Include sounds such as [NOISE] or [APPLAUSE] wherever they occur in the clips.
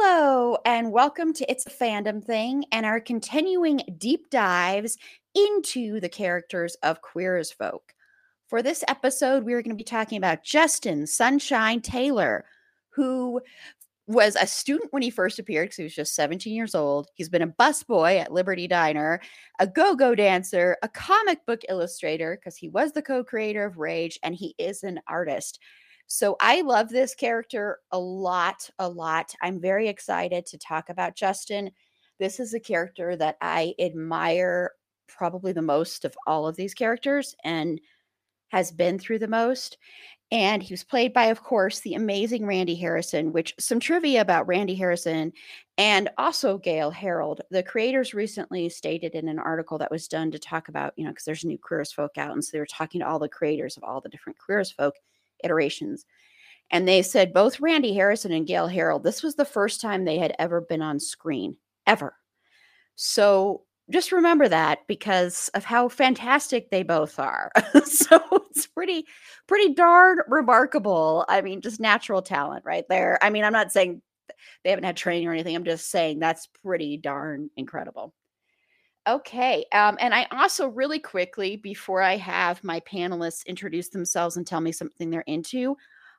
Hello, and welcome to It's a Fandom Thing and our continuing deep dives into the characters of Queer as Folk. For this episode, we're going to be talking about Justin Sunshine Taylor, who was a student when he first appeared because he was just 17 years old. He's been a busboy at Liberty Diner, a go go dancer, a comic book illustrator because he was the co creator of Rage, and he is an artist. So I love this character a lot, a lot. I'm very excited to talk about Justin. This is a character that I admire probably the most of all of these characters and has been through the most. And he was played by, of course, the amazing Randy Harrison, which some trivia about Randy Harrison and also Gale Harold. The creators recently stated in an article that was done to talk about, you know, because there's new Queer as Folk out. And so they were talking to all the creators of all the different Queer as Folk iterations. And they said both Randy Harrison and Gale Harold, this was the first time they had ever been on screen, ever. So just remember that because of how fantastic they both are. [LAUGHS] so it's pretty, pretty darn remarkable. I mean, just natural talent right there. I mean, I'm not saying they haven't had training or anything. I'm just saying that's pretty darn incredible. Okay. Um, and I also, really quickly, before I have my panelists introduce themselves and tell me something they're into,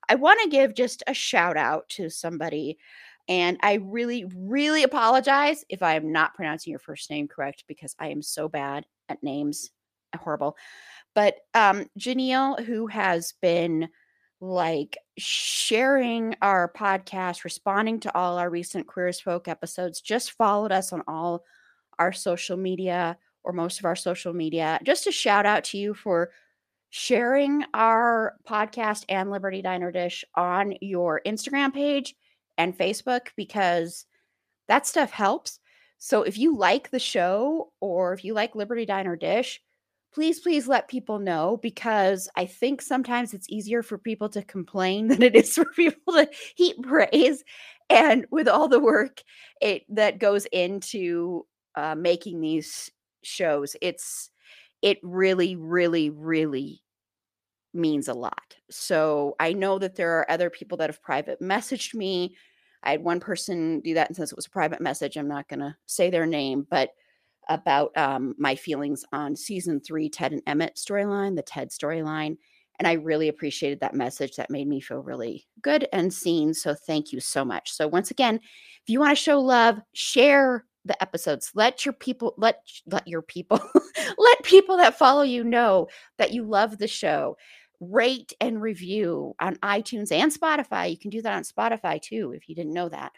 I want to give just a shout out to somebody. And I really, really apologize if I am not pronouncing your first name correct because I am so bad at names. Horrible. But um, Janelle, who has been like sharing our podcast, responding to all our recent Queer as Folk episodes, just followed us on all our social media or most of our social media. Just a shout out to you for sharing our podcast and Liberty Diner Dish on your Instagram page and Facebook because that stuff helps. So if you like the show or if you like Liberty Diner Dish, please, please let people know because I think sometimes it's easier for people to complain [LAUGHS] than it is for people to heap praise. And with all the work it that goes into uh, making these shows, it's it really, really, really means a lot. So I know that there are other people that have private messaged me. I had one person do that, and since it was a private message, I'm not going to say their name, but about um, my feelings on season three, Ted and Emmett storyline, the Ted storyline. And I really appreciated that message. That made me feel really good and seen. So thank you so much. So once again, if you want to show love, share the episodes. Let your people let let your people [LAUGHS] let people that follow you know that you love the show. Rate and review on iTunes and Spotify. You can do that on Spotify too if you didn't know that.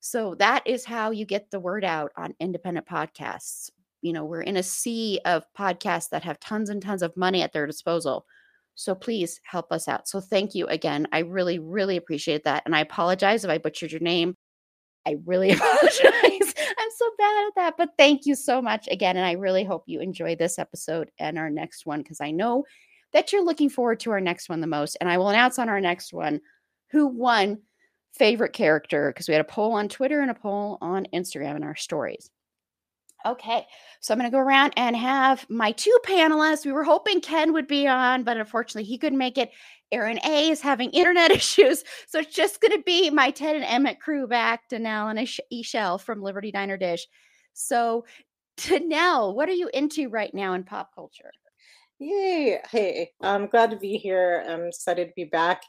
So that is how you get the word out on independent podcasts. You know, we're in a sea of podcasts that have tons and tons of money at their disposal. So please help us out. So thank you again. I really, really appreciate that. And I apologize if I butchered your name. I really [LAUGHS] apologize. So bad at that. But thank you so much again. And I really hope you enjoy this episode and our next one because I know that you're looking forward to our next one the most. And I will announce on our next one who won favorite character because we had a poll on Twitter and a poll on Instagram in our stories. Okay, so I'm going to go around and have my two panelists. We were hoping Ken would be on, but unfortunately he couldn't make it. Aaron A is having internet [LAUGHS] issues. So it's just going to be my Ted and Emmett crew back, Danelle and E'Shel from Liberty Diner Dish. So Danelle, what are you into right now in pop culture? Yay. Hey, I'm glad to be here. I'm excited to be back.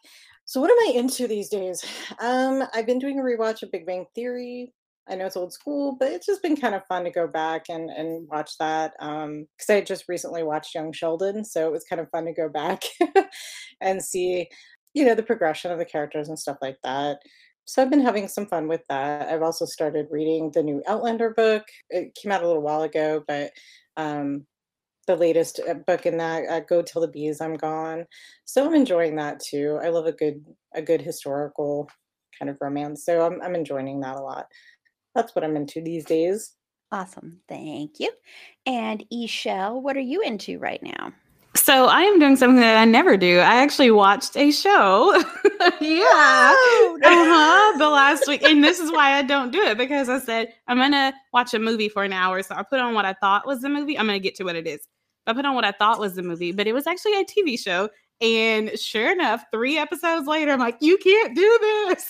So, what am I into these days? [SIGHS] Um, I've been doing a rewatch of Big Bang Theory. I know it's old school, but it's just been kind of fun to go back and, and watch that. Um, because I just recently watched Young Sheldon, so it was kind of fun to go [LAUGHS] back and see, you know, the progression of the characters and stuff like that. So I've been having some fun with that. I've also started reading the new Outlander book. It came out a little while ago, but um, the latest uh, book in that uh, go tell the bees i'm gone so i'm enjoying that too i love a good a good historical kind of romance so i'm, I'm enjoying that a lot that's what i'm into these days awesome thank you and E'Shel, what are you into right now so I am doing something that I never do. I actually watched a show. [LAUGHS] yeah. uh-huh. The last week. And this is why I don't do it because I said I'm gonna watch a movie for an hour. So I put on what I thought was the movie. I'm gonna get to what it is. I put on what I thought was the movie, but it was actually a TV show. And sure enough, three episodes later, I'm like, you can't do this.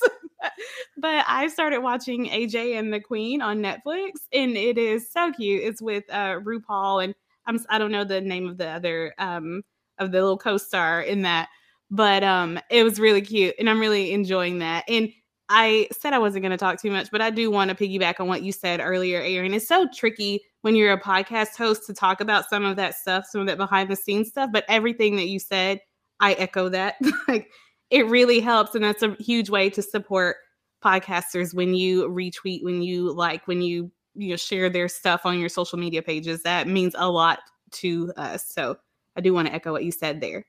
[LAUGHS] but I started watching AJ and the Queen on Netflix, and it is so cute. It's with uh, RuPaul, and I'm I don't know the name of the other um of the little co-star in that, but um it was really cute, and I'm really enjoying that. And I said I wasn't going to talk too much, but I do want to piggyback on what you said earlier, Erin. It's so tricky when you're a podcast host to talk about some of that stuff, some of that behind the scenes stuff, but everything that you said, I echo that. [LAUGHS] like it really helps and that's a huge way to support podcasters when you retweet, when you like, when you you know share their stuff on your social media pages. That means a lot to us. So I do want to echo what you said there.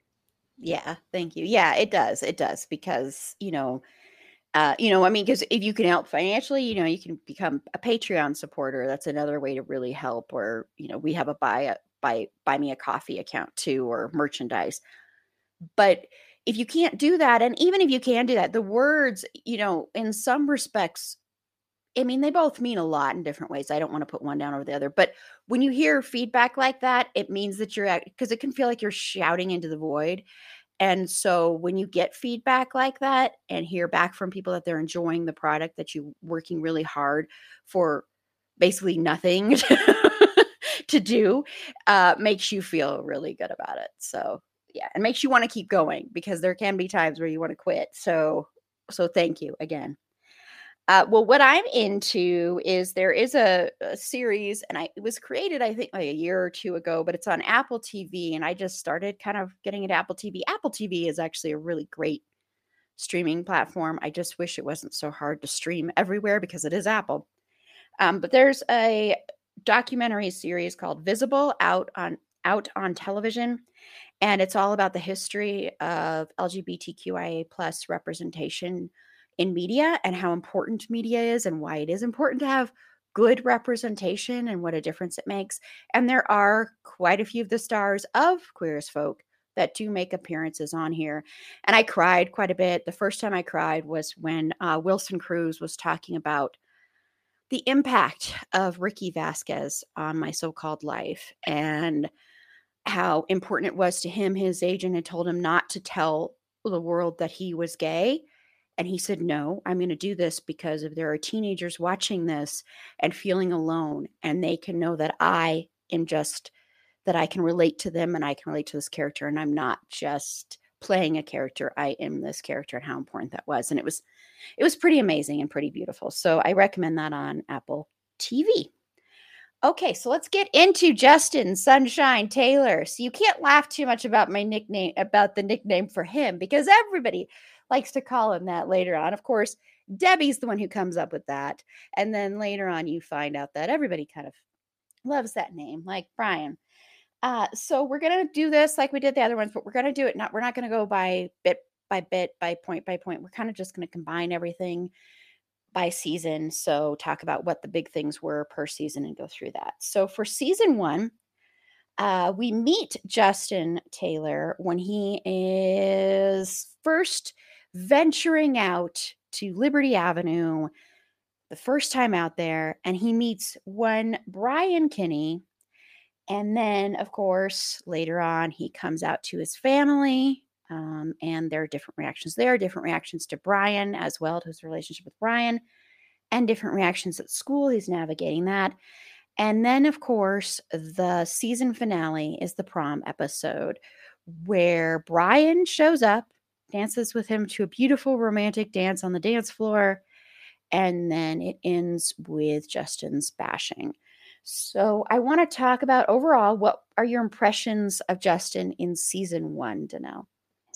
Yeah, thank you. Yeah, it does. It does because, you know, uh, you know, I mean, because if you can help financially, you know, you can become a Patreon supporter. That's another way to really help. Or, you know, we have a buy a buy buy me a coffee account too, or merchandise. But if you can't do that, and even if you can do that, the words, you know, in some respects, I mean, they both mean a lot in different ways. I don't want to put one down over the other, but when you hear feedback like that, it means that you're because it can feel like you're shouting into the void. And so when you get feedback like that and hear back from people that they're enjoying the product that you're working really hard for basically nothing [LAUGHS] to do, uh, makes you feel really good about it. So yeah, and makes you want to keep going because there can be times where you want to quit. So so thank you again. Uh, well, what I'm into is there is a, a, series, and I it was created I think like a year or two ago, but it's on Apple TV, and I just started kind of getting into Apple TV. Apple TV is actually a really great streaming platform. I just wish it wasn't so hard to stream everywhere because it is Apple. Um, but there's a documentary series called Visible out on out on television, and it's all about the history of LGBTQIA plus representation in media and how important media is and why it is important to have good representation and what a difference it makes. And there are quite a few of the stars of Queer as Folk that do make appearances on here. And I cried quite a bit. The first time I cried was when uh, Wilson Cruz was talking about the impact of Rickie Vasquez on my so called life and how important it was to him. His agent had told him not to tell the world that he was gay and he said, No, I'm going to do this because if there are teenagers watching this and feeling alone, and they can know that I am just, that I can relate to them and I can relate to this character, and I'm not just playing a character, I am this character, and how important that was. And it was, it was pretty amazing and pretty beautiful. So I recommend that on Apple TV. Okay, so let's get into Justin Sunshine Taylor. So you can't laugh too much about my nickname, about the nickname for him, because everybody likes to call him that later on. Of course, Debbie's the one who comes up with that. And then later on, you find out that everybody kind of loves that name, like Brian. Uh, so we're gonna do this like we did the other ones, but we're gonna do it not. We're not gonna go by bit by bit, by point by point. We're kind of just gonna combine everything by season. So talk about what the big things were per season and go through that. So for season one, uh, we meet Justin Taylor when he is first venturing out to Liberty Avenue the first time out there, and he meets one Brian Kinney. And then, of course, later on, he comes out to his family, um, and there are different reactions there, different reactions to Brian as well, to his relationship with Brian, and different reactions at school. He's navigating that. And then, of course, the season finale is the prom episode where Brian shows up, dances with him to a beautiful romantic dance on the dance floor, and then it ends with Justin's bashing. So, I want to talk about overall what are your impressions of Justin in season one, Danelle?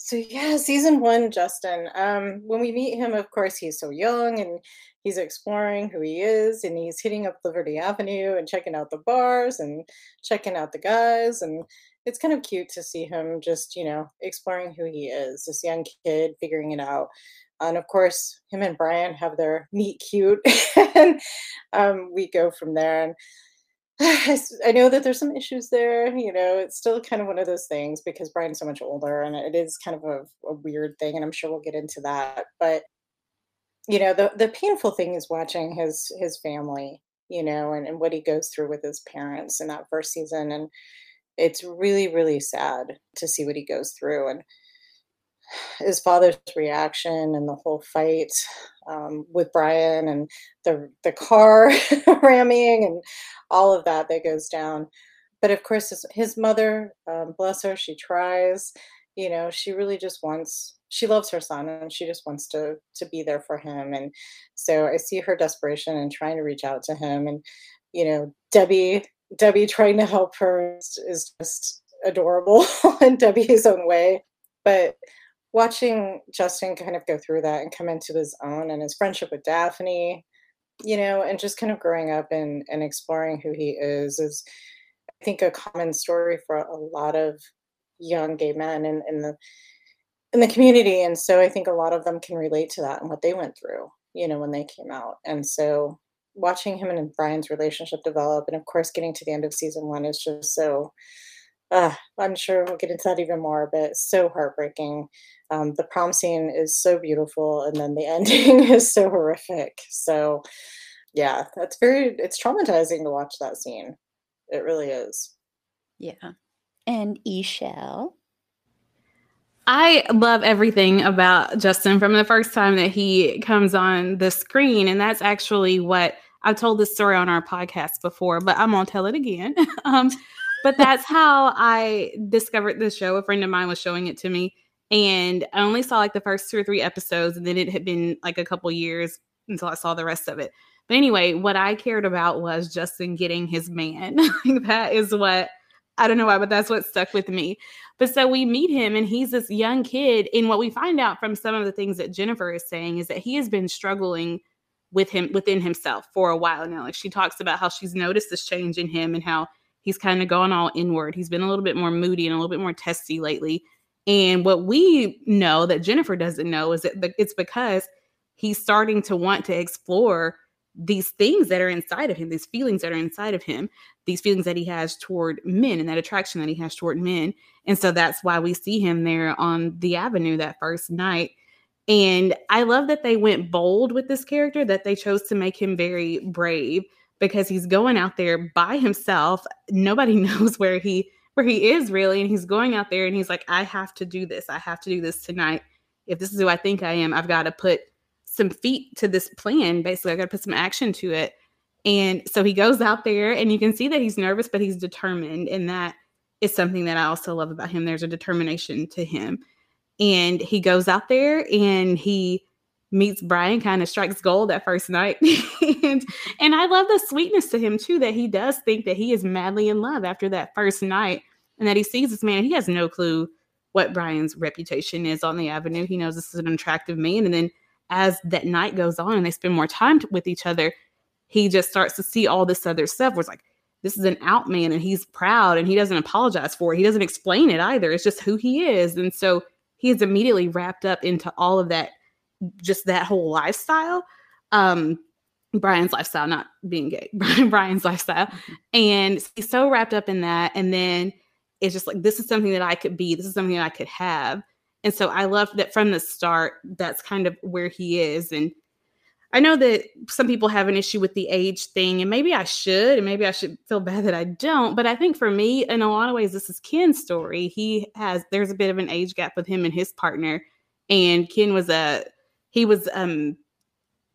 So yeah, season one, Justin. Um, when we meet him, of course, he's so young and he's exploring who he is, and he's hitting up Liberty Avenue and checking out the bars and checking out the guys, and it's kind of cute to see him just, you know, exploring who he is, this young kid figuring it out. And of course, him and Brian have their meet cute, [LAUGHS] and um, we go from there. And I know that there's some issues there. You know, it's still kind of one of those things because Brian's so much older and it is kind of a, a, weird thing. And I'm sure we'll get into that. But, you know, the, the painful thing is watching his his family, you know, and, and what he goes through with his parents in that first season. And it's really, really sad to see what he goes through. And his father's reaction and the whole fight um, with Brian and the the car [LAUGHS] ramming and all of that that goes down. But of course, his, his mother, um, bless her, she tries. You know, she really just wants. She loves her son, and she just wants to to be there for him. And so I see her desperation and trying to reach out to him. And you know, Debbie, Debbie trying to help her is, is just adorable [LAUGHS] in Debbie's own way. But watching Justin kind of go through that and come into his own and his friendship with Daphne, you know, and just kind of growing up and, and exploring who he is is I think a common story for a lot of young gay men in, in the in the community. And so I think a lot of them can relate to that and what they went through, you know, when they came out. And so watching him and Brian's relationship develop and of course getting to the end of season one is just so uh, I'm sure we'll get into that even more, but so heartbreaking. Um, the prom scene is so beautiful, and then the [LAUGHS] ending is so horrific. So, yeah, that's very, it's traumatizing to watch that scene. It really is. Yeah. And E'Shel? I love everything about Justin from the first time that he comes on the screen. And that's actually what I've told this story on our podcast before, but I'm going to tell it again. [LAUGHS] um, but that's how I discovered the show. A friend of mine was showing it to me, and I only saw like the first two or three episodes, and then it had been like a couple years until I saw the rest of it. But anyway, what I cared about was Justin getting his man. [LAUGHS] that is what I don't know why, but that's what stuck with me. But so we meet him, and he's this young kid. And what we find out from some of the things that Jennifer is saying is that he has been struggling with him within himself for a while now. Like she talks about how she's noticed this change in him and how he's kind of gone all inward. He's been a little bit more moody and a little bit more testy lately. And what we know that Jennifer doesn't know is that it's because he's starting to want to explore these things that are inside of him, these feelings that are inside of him, these feelings that he has toward men and that attraction that he has toward men. And so that's why we see him there on the avenue that first night. And I love that they went bold with this character, that they chose to make him very brave because he's going out there by himself. Nobody [LAUGHS] knows where he where he is really and he's going out there and he's like I have to do this. I have to do this tonight. If this is who I think I am, I've got to put some feet to this plan. Basically, I got to put some action to it. And so he goes out there and you can see that he's nervous but he's determined and that is something that I also love about him. There's a determination to him. And he goes out there and he meets Brian, kind of strikes gold that first night. [LAUGHS] and and I love the sweetness to him too, that he does think that he is madly in love after that first night and that he sees this man. He has no clue what Brian's reputation is on the avenue. He knows this is an attractive man. And then as that night goes on and they spend more time with each other, he just starts to see all this other stuff where it's like, this is an out man and he's proud and he doesn't apologize for it. He doesn't explain it either. It's just who he is. And so he is immediately wrapped up into all of that just that whole lifestyle. Um, Brian's lifestyle, not being gay, [LAUGHS] Brian's lifestyle. Mm-hmm. And he's so wrapped up in that. And then it's just like, this is something that I could be, this is something that I could have. And so I love that from the start, that's kind of where he is. And I know that some people have an issue with the age thing, and maybe I should, and maybe I should feel bad that I don't. But I think for me, in a lot of ways, this is Ken's story. He has, there's a bit of an age gap with him and his partner. And Ken was a he was um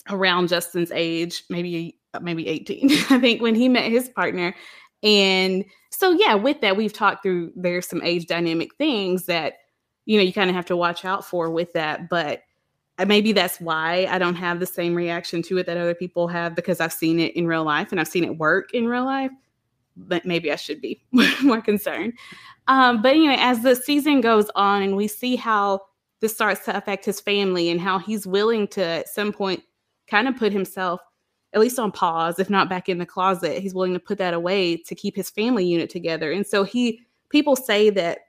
around Justin's age, maybe maybe 18, [LAUGHS] I think, when he met his partner. And so, yeah, with that, we've talked through there's some age dynamic things that, you know, you kind of have to watch out for with that. But uh, maybe that's why I don't have the same reaction to it that other people have because I've seen it in real life and I've seen it work in real life. But maybe I should be [LAUGHS] more concerned. Um, but anyway, as the season goes on and we see how this starts to affect his family and how he's willing to, at some point, kind of put himself at least on pause, if not back in the closet. He's willing to put that away to keep his family unit together. And so he, people say that,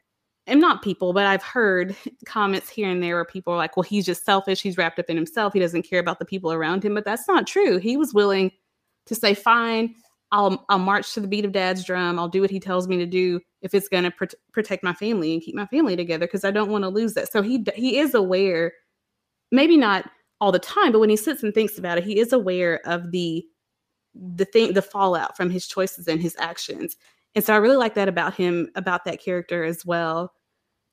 and not people, but I've heard [LAUGHS] comments here and there where people are like, well, he's just selfish. He's wrapped up in himself. He doesn't care about the people around him. But that's not true. He was willing to say, fine, I'll, I'll march to the beat of dad's drum. I'll do what he tells me to do if it's going to pr- protect my family and keep my family together because I don't want to lose that. So he he is aware, maybe not all the time, but when he sits and thinks about it, he is aware of the the thing the fallout from his choices and his actions. And so I really like that about him about that character as well.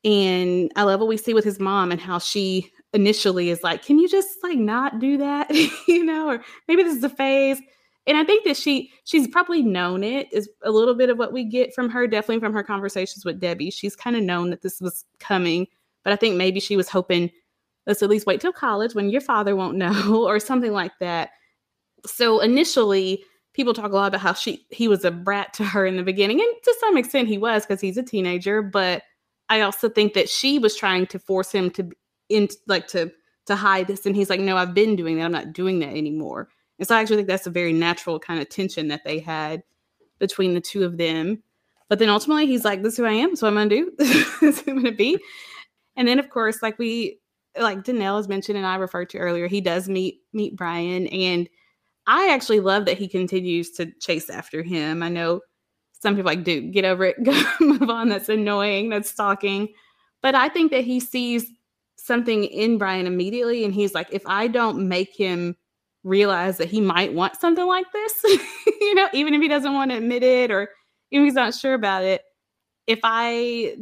And I love what we see with his mom and how she initially is like, "Can you just like not do that?" [LAUGHS] you know, or maybe this is a phase and I think that she she's probably known it is a little bit of what we get from her, definitely from her conversations with Debbie. She's kind of known that this was coming, but I think maybe she was hoping let's at least wait till college when your father won't know [LAUGHS] or something like that. So initially, people talk a lot about how she he was a brat to her in the beginning, and to some extent he was because he's a teenager. But I also think that she was trying to force him to in like to to hide this, and he's like, "No, I've been doing that. I'm not doing that anymore." And so I actually think that's a very natural kind of tension that they had between the two of them. But then ultimately he's like, This is who I am, so I'm gonna do. [LAUGHS] this is who I'm gonna be. And then of course, like we like Danelle has mentioned and I referred to earlier, he does meet meet Brian. And I actually love that he continues to chase after him. I know some people like, dude, get over it, [LAUGHS] go move on. That's annoying, that's stalking. But I think that he sees something in Brian immediately and he's like, if I don't make him realize that he might want something like this, [LAUGHS] you know, even if he doesn't want to admit it or even if he's not sure about it. If I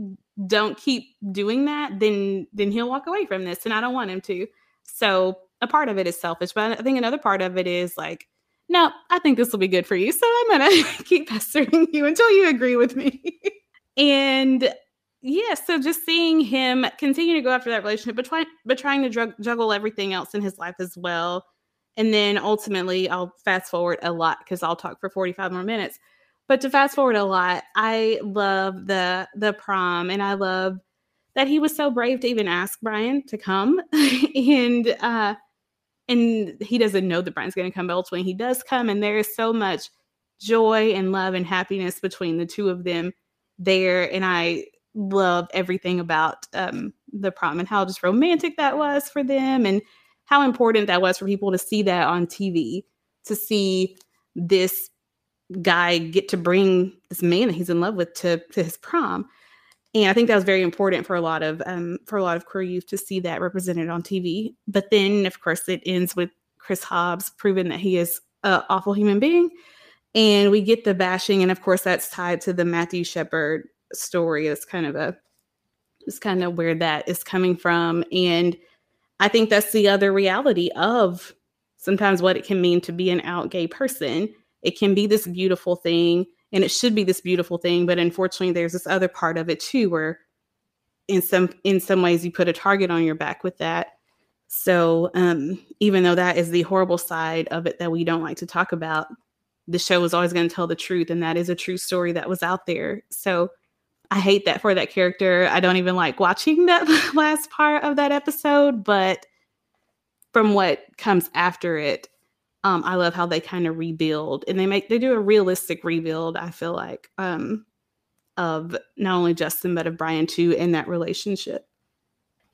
don't keep doing that, then then he'll walk away from this and I don't want him to. So a part of it is selfish, but I think another part of it is like, no, I think this will be good for you. So I'm gonna [LAUGHS] keep pestering you until you agree with me. [LAUGHS] and yeah, so just seeing him continue to go after that relationship, but trying but trying to drug, juggle everything else in his life as well and then ultimately, I'll fast forward a lot because I'll talk for 45 more minutes. But to fast forward a lot, I love the the prom and I love that he was so brave to even ask Brian to come. [LAUGHS] and uh and he doesn't know that Brian's gonna come, but ultimately he does come, and there is so much joy and love and happiness between the two of them there. And I love everything about um the prom and how just romantic that was for them and how important that was for people to see that on TV, to see this guy get to bring this man that he's in love with to, to his prom. And I think that was very important for a lot of um, for a lot of queer youth to see that represented on TV. But then, of course, it ends with Chris Hobbs proving that he is an awful human being, and we get the bashing, and of course, that's tied to the Matthew Shepard story. It's kind of a it's kind of where that is coming from, and I think that's the other reality of sometimes what it can mean to be an out gay person. It can be this beautiful thing and it should be this beautiful thing, but unfortunately there's this other part of it too where in some in some ways you put a target on your back with that. So um, even though that is the horrible side of it that we don't like to talk about, the show is always going to tell the truth, and that is a true story that was out there. So I hate that for that character. I don't even like watching that [LAUGHS] last part of that episode, but from what comes after it, um, I love how they kind of rebuild and they make they do a realistic rebuild, I feel like, um, of not only Justin but of Brian too in that relationship.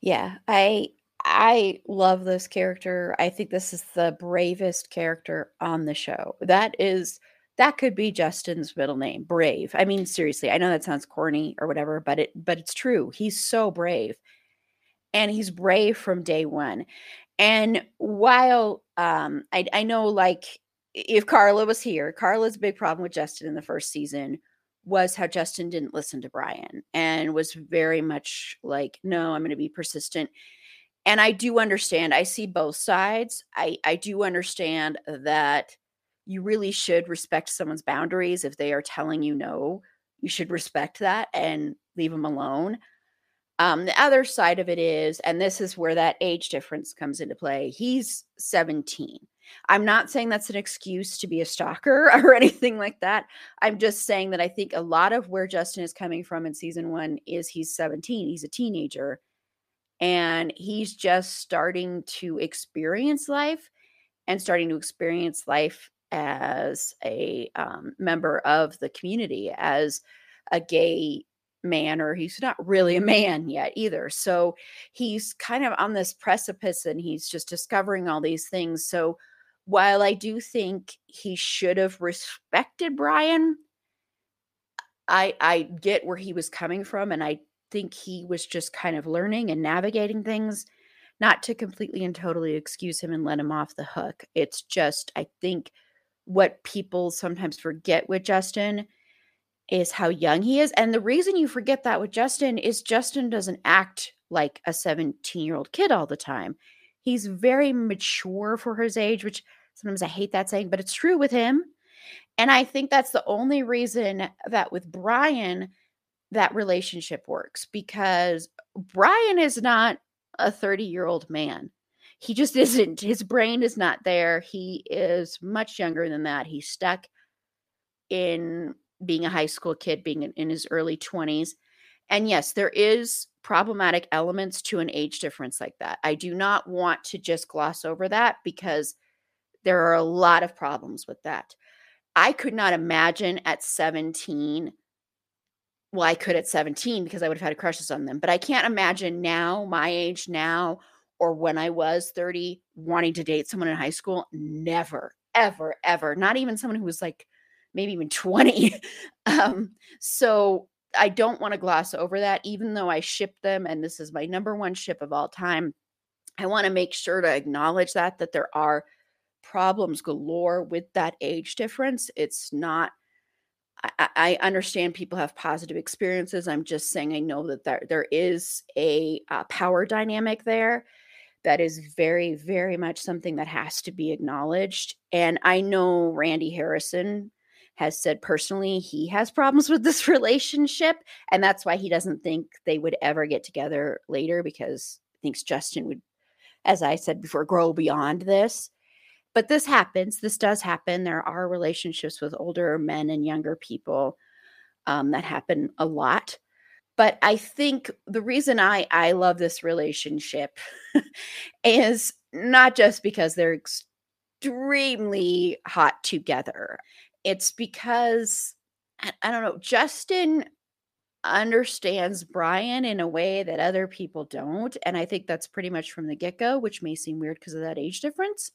Yeah, I I love this character. I think this is the bravest character on the show. That is that could be Justin's middle name, Brave. I mean, seriously, I know that sounds corny or whatever, but it but it's true. He's so brave. And he's brave from day one. And while um I, I know like if Carla was here, Carla's big problem with Justin in the first season was how Justin didn't listen to Brian and was very much like, no, I'm going to be persistent. And I do understand. I see both sides. I I do understand that you really should respect someone's boundaries if they are telling you no you should respect that and leave them alone um, the other side of it is, and this is where that age difference comes into play, he's 17. I'm not saying that's an excuse to be a stalker [LAUGHS] or anything like that. I'm just saying that I think a lot of where Justin is coming from in season one is he's 17, he's a teenager, and he's just starting to experience life and starting to experience life as a um, member of the community, as a gay man or he's not really a man yet either. So he's kind of on this precipice and he's just discovering all these things. So while i do think he should have respected brian i i get where he was coming from and i think he was just kind of learning and navigating things not to completely and totally excuse him and let him off the hook. It's just i think what people sometimes forget with justin is how young he is. And the reason you forget that with Justin is Justin doesn't act like a 17 year old kid all the time. He's very mature for his age, which sometimes I hate that saying, but it's true with him. And I think that's the only reason that with Brian, that relationship works because Brian is not a 30 year old man. He just [LAUGHS] isn't. His brain is not there. He is much younger than that. He's stuck in being a high school kid, being in, his early 20s. And yes, there is problematic elements to an age difference like that. I do not want to just gloss over that because there are a lot of problems with that. I could not imagine at 17 well, I could at 17 because I would have had crushes on them, but I can't imagine now, my age now, or when I was 30, wanting to date someone in high school. Never, ever, ever. Not even someone who was like maybe even 20. [LAUGHS] um, so I don't want to gloss over that, even though I ship them and this is my number one ship of all time. I want to make sure to acknowledge that that there are problems galore with that age difference. It's not I, I understand people have positive experiences. I'm just saying I know that there, there is a uh, power dynamic there that is very, very much something that has to be acknowledged. And I know Randy Harrison has said personally he has problems with this [LAUGHS] relationship and that's why he doesn't think they would ever get together later because thinks Justin would as I said before grow beyond this. But this happens. This does happen. There are relationships with older men and younger people um, that happen a lot. But I think the reason I I love this relationship [LAUGHS] is not just because they're extremely hot together it's because I, don't know, Justin understands Brian in a way that other people don't. And I think that's pretty much from the get go, which may seem weird because of that age difference.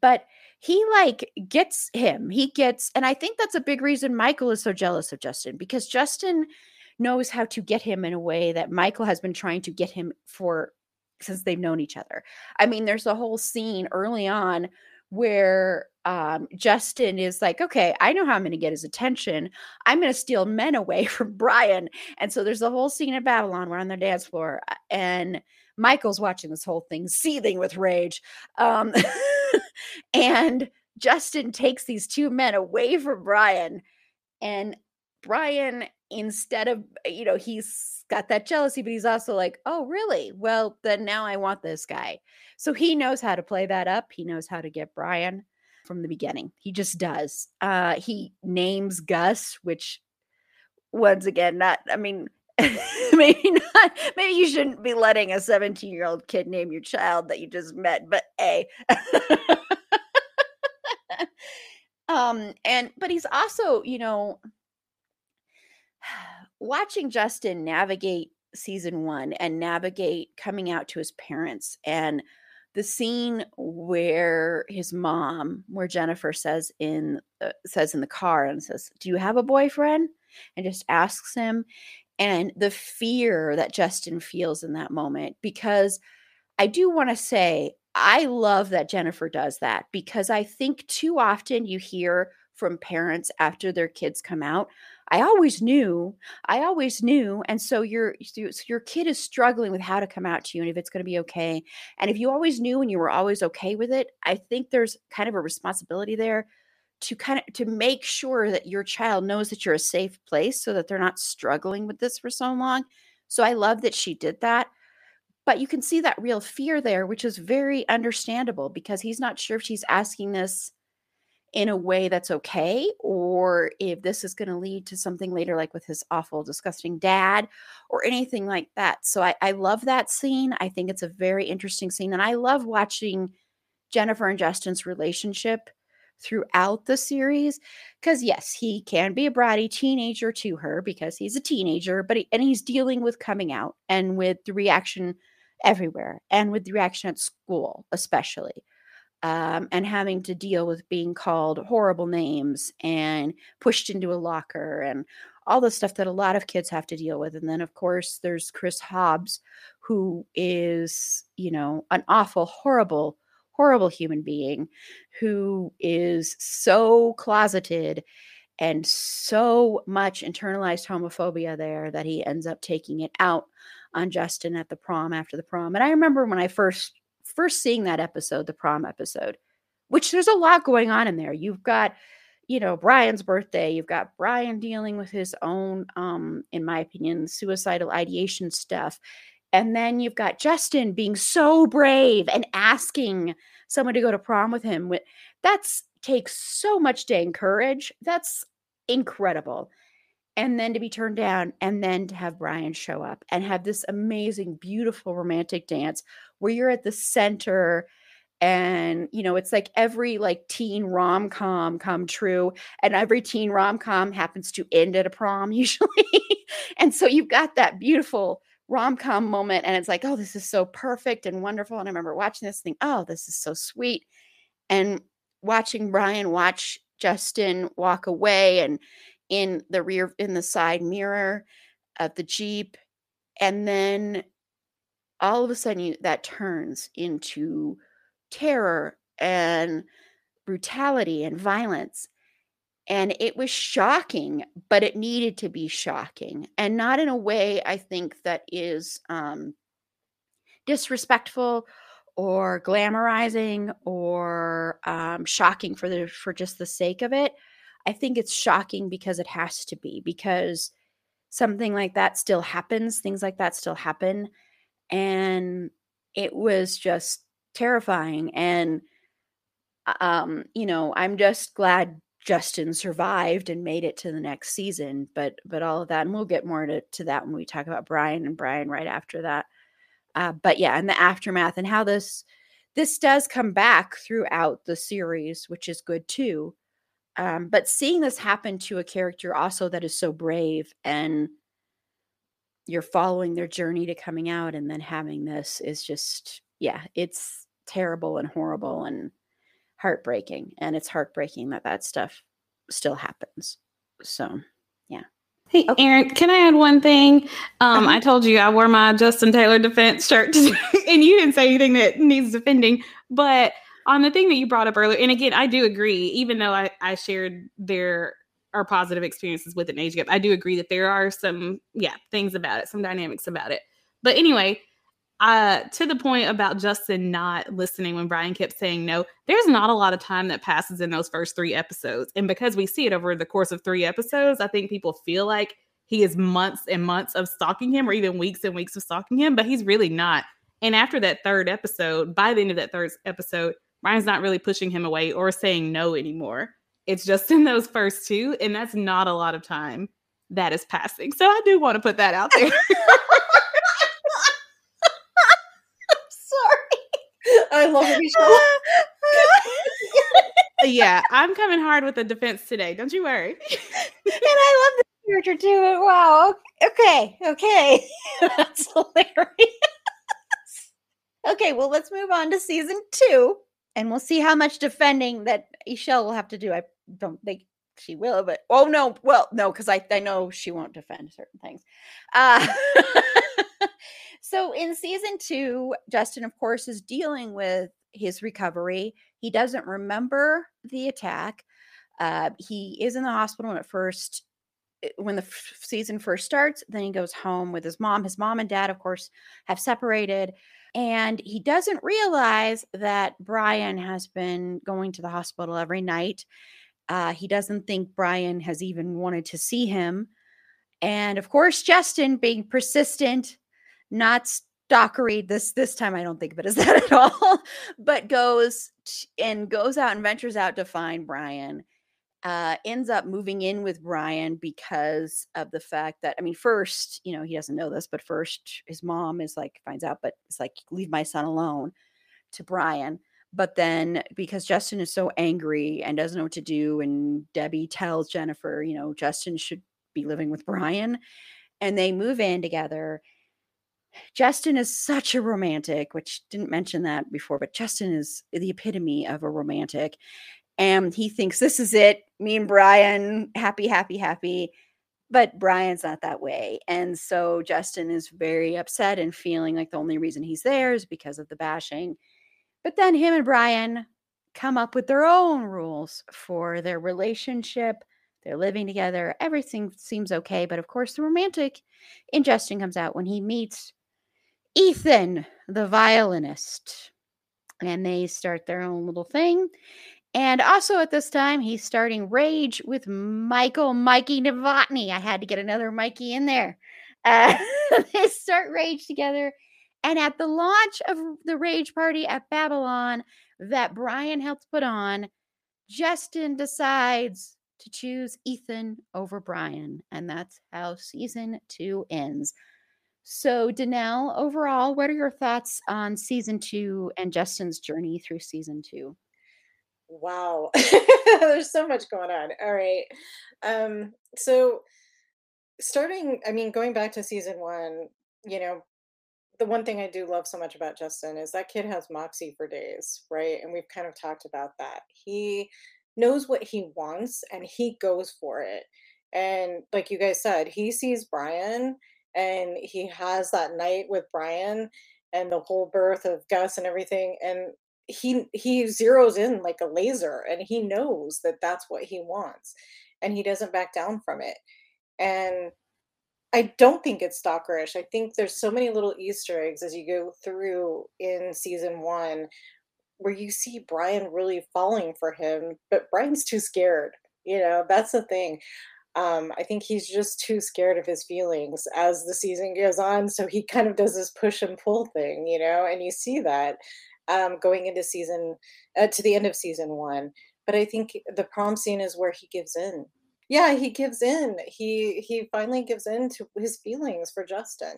But he like gets him. He gets, and I think that's a big reason Michael is so jealous of Justin because Justin knows how to get him in a way that Michael has been trying to get him for since they've known each other. I mean, there's a whole scene early on where um, Justin is like, okay, I know how I'm going to get his attention. I'm going to steal men away [LAUGHS] from Brian. And so there's a whole scene at Babylon. We're on the dance floor, uh, and Michael's watching this whole thing, seething with rage. Um, [LAUGHS] and Justin takes these two men away from Brian. And Brian, instead of, you know, he's got that jealousy, but he's also like, oh, really? Well, then now I want this guy. So he knows how to play that up. He knows how to get Brian from the beginning. He just does. Uh, he names Gus, which once again, not, I mean, [LAUGHS] maybe not, maybe you shouldn't be letting a 17 year old kid name your child that you just met, but a. [LAUGHS] um, and, but he's also, you know, watching Justin navigate season one and navigate coming out to his parents and the scene where his mom where jennifer says in uh, says in the car and says do you have a boyfriend? and just asks him and the fear that justin feels in that moment because i do want to say i love that jennifer does that because i think too often you hear from parents after their kids come out I always knew, I always knew. And so your so your kid is struggling with how to come out to you and if it's going to be okay. And if you always knew and you were always okay with it, I think there's kind of a responsibility there to kind of to make sure that your child knows that you're a safe place so that they're not struggling with this for so long. So I love that she did that. But you can see that real fear there, which is very understandable because he's not sure if she's asking this in a way that's okay or if this is going to lead to something later like with his awful disgusting dad or anything like that. So I, I love that scene. I think it's a very interesting scene and i love watching jennifer and justin's relationship throughout the series because yes he can be a bratty teenager to her because he's a teenager but he, and he's dealing with coming out and with the reaction everywhere and with the reaction at school especially um, and having to deal with being called horrible names and pushed into a locker and all the stuff that a lot of kids have to deal with. And then, of course, there's Chris Hobbs, who is, you know, an awful, horrible, horrible human being who is so closeted and so much internalized homophobia there that he ends up taking it out on Justin at the prom after the prom. And I remember when I first first seeing that episode, the prom episode, which there's a lot going on in there. You've got, you know, Brian's birthday. You've got Brian dealing with his own, um, in my opinion, suicidal ideation stuff. And then you've got Justin being so brave and asking someone to go to prom with him. That's takes so much dang courage. That's incredible. And then to be turned down, and then to have Brian show up and have this amazing, beautiful romantic dance where you're at the center and you know it's like every like teen rom-com come true and every teen rom-com happens to end at a prom [LAUGHS] usually. And so you've got that beautiful rom-com moment and it's like oh this is so perfect and wonderful and i remember watching this thing oh this is so sweet and watching brian watch justin walk away and in the rear in the side mirror of the jeep and then all of a sudden you, that turns into terror and brutality and violence and it was shocking but it needed to be shocking and not in a way i think that is um, disrespectful or glamorizing or um, shocking for the for just the sake of it i think it's shocking because it has to be because something like that still happens things like that still happen and it was just terrifying and uh, um you know i'm just glad justin survived and made it to the next season but but all of that and we'll get more to, to that when we talk about brian and brian right after that. Uh, but yeah and the aftermath and how this this does come back throughout the series which is good too um, but seeing this happen to a character also that is so brave and you're following their journey to coming out and then having this is just yeah it's terrible and horrible and heartbreaking and it's heartbreaking that that stuff still happens so yeah Hey, okay. Erin, can I add one thing? Um, uh-huh. I told you I wore my Justin Taylor defense shirt [LAUGHS] today, and you didn't say anything that needs defending. But on the thing that you brought up earlier, and again, I do agree, even though I, I shared their our positive experiences with an age gap. I do agree that there are some, yeah, things about it, some dynamics about it. But anyway, uh, to the point about Justin not listening when Brian kept saying no, there's not a lot of time that passes in those first three episodes. And because we see it over the course of three episodes, I think people feel like he is months and months of stalking him or even weeks and weeks of stalking him, but he's really not. And after that third episode, by the end of that third episode, Brian's not really pushing him away or saying no anymore. It's just in those first two, and that's not a lot of time that is passing. So I do want to put that out there. [LAUGHS] sorry. I love it. [LAUGHS] yeah, I'm coming hard with the defense today. Don't you worry. [LAUGHS] and I love the character too. Wow. Okay. Okay. That's hilarious. okay, well, let's move on to season two, and we'll see how much defending that E'Shel will have to do. I don't think she will, but oh no, well, no, because I, I know she won't defend certain things. Uh, [LAUGHS] so in season two, Justin, of course, is dealing with his recovery. He doesn't remember the attack. Uh, he is in the hospital when it first eh, when the f- season first starts. Then he goes home with his mom. His mom and dad, of course, have separated. And he doesn't realize that Brian has been going to the hospital every night. Uh, he doesn't think Brian has even wanted to see him. And of course, Justin being persistent, not stalkery this this time I don't think of it as [LAUGHS] that at all, but goes and goes out and ventures out to find Brian. Uh, ends up moving in with Brian because of the fact that I mean, first, you know, he doesn't know this, but first his mom is like finds out, but it's like leave my son alone to Brian. But then because Justin is so angry and doesn't know what to do, and Debbie tells Jennifer, you know, Justin should be living with Brian, and they move in together Justin is such a romantic, which didn't mention that before, but Justin is the epitome of a romantic. And he thinks this is it. Me and Brian, happy, happy, happy. But Brian's not that way. And so Justin is very upset and feeling like the only reason he's there is because of the bashing. But then him and Brian come up with their own rules for their relationship. They're living together. Everything seems okay. But of course, the romantic in Justin comes out when he meets Ethan, the violinist. And they start their own little thing. And also at this time, he's starting Rage with Michael Mikey Novotny. I had to get another Mikey in there. Uh, [LAUGHS] they start Rage together. And at the launch of the Rage Party at Babylon that Brian helped put on, Justin decides to choose Ethan over Brian. And that's how season two ends. So, Danelle, overall, what are your thoughts on season two and Justin's journey through season two? Wow, [LAUGHS] there's so much going on. All right. Um, so, starting, I mean, going back to season one, you know, the one thing I do love so much about Justin is that kid has moxie for days, right? And we've kind of talked about that. He knows what he wants and he goes for it. And like you guys said, he sees Brian and he has that night with Brian and the whole birth of Gus and everything and he he zeroes in like a laser and he knows that that's what he wants and he doesn't back down from it and I don't think it's stalkerish. I think there's so many little Easter eggs as you go through in season one where you see Brian really falling for him, but Brian's too scared. You know, that's the thing. Um, I think he's just too scared of his feelings as the season goes on. So he kind of does this push and pull thing, you know, and you see that um, going into season uh, to the end of season one. But I think the prom scene is where he gives in. Yeah, he gives in. He he finally gives in to his feelings for Justin.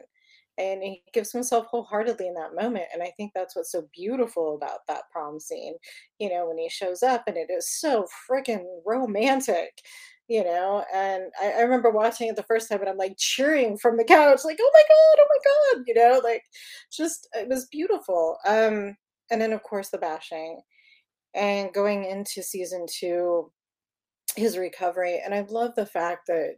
And he gives himself wholeheartedly in that moment. And I think that's what's so beautiful about that prom scene. You know, when he shows up and it is so freaking romantic you know and I, I, remember watching it the first time and i'm like cheering from the couch like oh my god oh my god you know like just it was beautiful um and then of course the bashing and going into season two his recovery and i love the fact that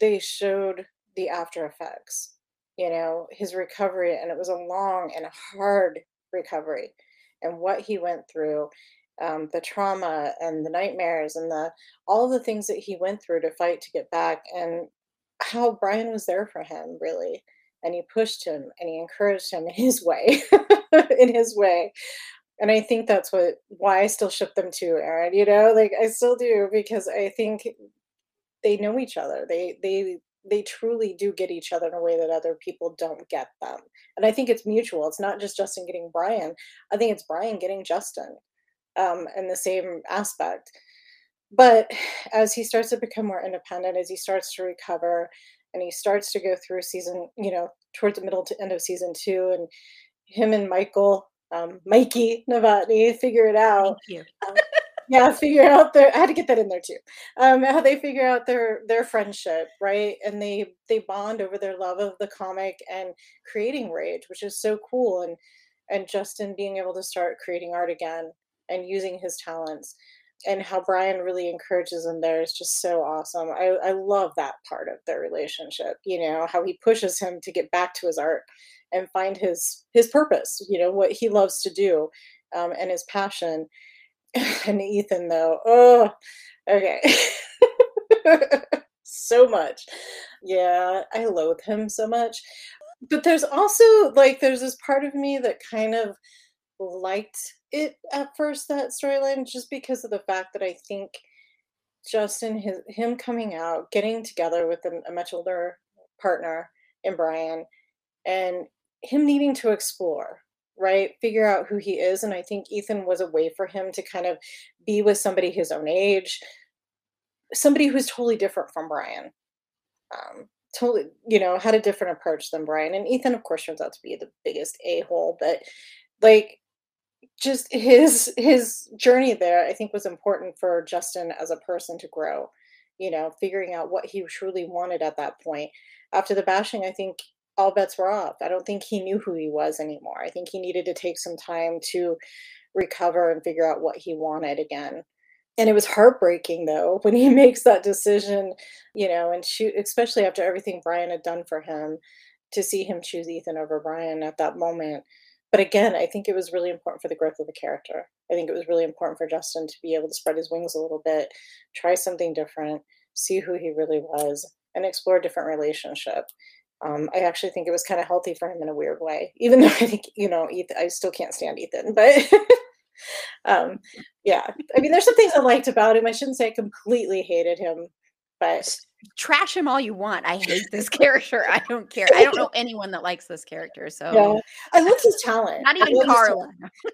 they showed the after effects you know his recovery and it was a long and hard recovery and what he went through um, the trauma and the nightmares and the all the things that he went through to fight to get back and how Brian was there for him really and he pushed him and he encouraged him in his [LAUGHS] way [LAUGHS] in his way. And I think that's what why I still ship them too Erin you know? Like I still do because I think they know each other. They they they truly do get each other in a way that other people don't get them. And I think it's mutual. It's not just Justin getting Brian. I think it's Brian getting Justin um, in the same aspect. But as he starts to become more independent, as he starts to recover, and he starts to go through season, you know, towards the middle to end of season two, and him and Michael, um, Mikey Novotny figure it out. Um, yeah, figure out their. I had to get that in there too. Um, how they figure out their their friendship, right? And they they bond over their love of the comic and creating Rage, which is so cool. And and Justin being able to start creating art again and using his talents and how Brian really encourages him there is just so awesome. I, I love that part of their relationship, you know, how he pushes him to get back to his art and find his his purpose, you know, what he loves to do um, and his passion. [LAUGHS] and Ethan though, oh okay. [LAUGHS] so much. Yeah, I loathe him so much. But there's also like there's this part of me that kind of liked it at first that storyline just because of the fact that I think Justin his him coming out, getting together with a, a much older partner in Brian and him needing to explore right? Figure out who he is and i think ethan was a way for him to kind of be with somebody his own age somebody who's totally different from brian. Um, totally you know had a different approach than brian and ethan of course turns out to be the biggest a-hole but like just his his journey there i think was important for justin as a person to grow you know figuring out what he truly wanted at that point. After the bashing i think all bets were off. I don't think he knew who he was anymore. I think he needed to take some time to recover and figure out what he wanted again. And it was heartbreaking though [LAUGHS] when he makes that decision you know and shoot especially after everything brian had done for him to see him choose ethan over brian at that moment but again, I think it was really important for the growth of the character. I think it was really important for Justin to be able to spread his wings a little bit, try something different, see who he really was, and explore a different relationship. Um, I actually think it was kind of healthy for him in a weird way, even [LAUGHS] though I think, you know, Ethan, I still can't stand Ethan, but [LAUGHS] um, yeah, I mean, there's some things I liked about him. I shouldn't say I completely hated him, but trash him all you want. I hate this [LAUGHS] character. I don't care. I don't know anyone that likes this character. So yeah. I love his talent. Not even Carla.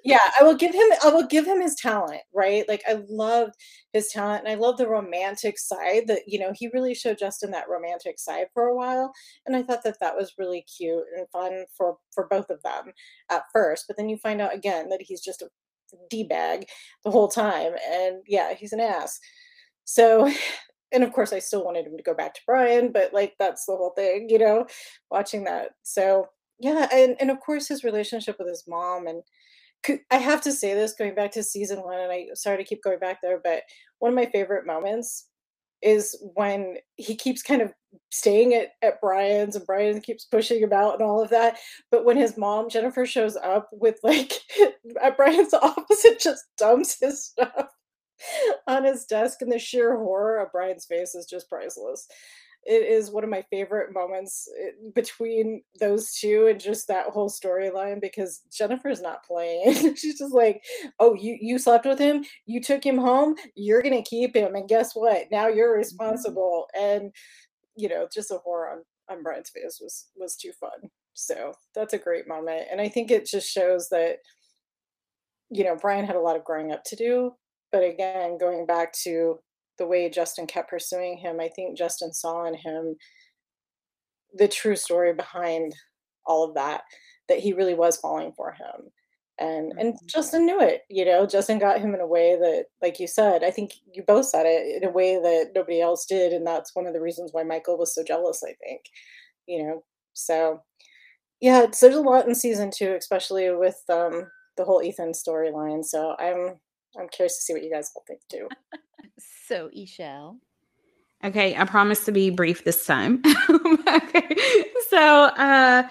yeah, I will give him I will give him his talent, right? Like I love his talent and I love the romantic side that, you know, he really showed Justin that romantic side for a while and I thought that that was really cute and fun for for both of them at first, but then you find out again that he's just a d-bag the whole time and yeah, he's an ass. So and of course I still wanted him to go back to Brian, but like that's the whole thing, you know, watching that. So yeah, and and of course his relationship with his mom and I have to say this going back to season one, and I sorry to keep going back there, but one of my favorite moments is when he keeps kind of staying at, at Brian's and Brian keeps pushing him out and all of that. But when his mom, Jennifer, shows up with like [LAUGHS] at Brian's [LAUGHS] office and just dumps his stuff [LAUGHS] on his desk, and the sheer horror of Brian's face is just priceless. It is one of my favorite moments eh, between those two and just that whole storyline because Jennifer's not playing. [LAUGHS] She's just like, "Oh, you you slept with him, you took him home, you're gonna keep him, and guess what? Now you're mm-hmm. responsible." And you know, just a horror on on Brian's face was was too fun. So that's a great moment, and I think it just shows that you know Brian had a lot of growing up to do but again, going back to the way Justin kept pursuing him, I think Justin saw in him the true story behind all of that, that he really was falling for him. And and mm-hmm. Justin knew it, you know. Justin got him in a way that, like you said, I think you both said it in a way that nobody else did, and that's one of the reasons why Michael was so jealous. I think, you know. So, yeah, there's a lot in season two, especially with um, the whole Ethan storyline. So I'm I'm curious to see what you guys all think too. [LAUGHS] so, E'Shel. Okay, I promise to be brief this time. [LAUGHS] okay. So, uh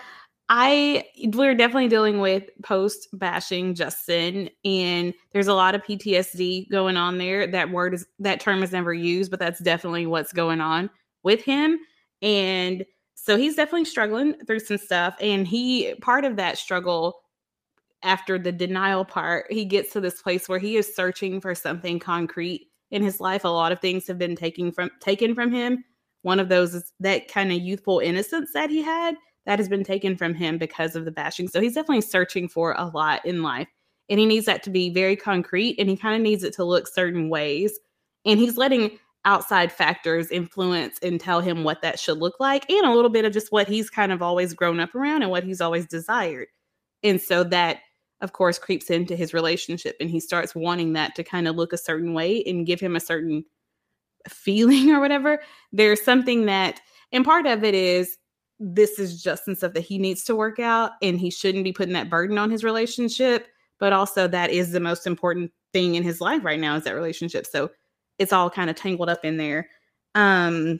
I we're definitely dealing with post bashing Justin and there's a lot of PTSD going on there. That word is that term is never used, but that's definitely what's going on with him and so he's definitely struggling through some stuff and he part of that struggle after the denial part, he gets to this place where he is searching for something concrete in his life. A lot of things have been taken from taken from him. One of those is that kind of youthful innocence that he had that has been taken from him because of the bashing. So he's definitely searching for a lot in life. And he needs that to be very concrete and he kind of needs it to look certain ways. And he's letting outside factors influence and tell him what that should look like and a little bit of just what he's kind of always grown up around and what he's always desired. And so that of course, creeps into his relationship and he starts wanting that to kind of look a certain way and give him a certain feeling [LAUGHS] or whatever. There's something that, and part of it is this is just some stuff that he needs to work out and he shouldn't be putting that burden on his relationship. But also, that is the most important thing in his life right now is that relationship. So it's all kind of tangled up in there. Um,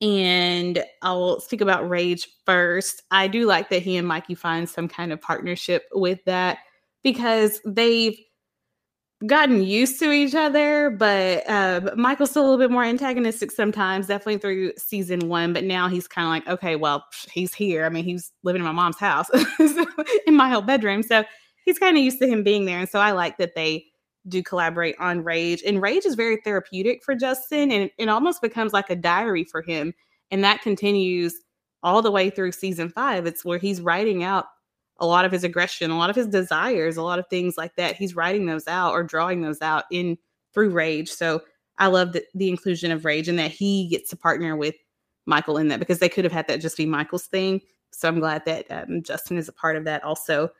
and I'll speak about Rage first. I do like that he and Mikey find some kind of partnership with that because they've gotten used to each other, but uh, Michael's still a little bit more antagonistic sometimes, definitely through season one. But now he's kind of like, okay, well, he's here. I mean, he's living in my mom's house, [LAUGHS] in my whole bedroom. So he's kind of used to him being there. And so I like that they do collaborate on Rage. And Rage is very therapeutic for Justin, and it almost becomes like a diary for him. And that continues all the way through season five. It's where he's writing out a lot of his aggression, a lot of his desires, a lot of things like that. He's writing those out or drawing those out in through Rage. So I love the, the inclusion of Rage and that he gets to partner with Michael in that because they could have had that just be Michael's thing. So I'm glad that um, Justin is a part of that also.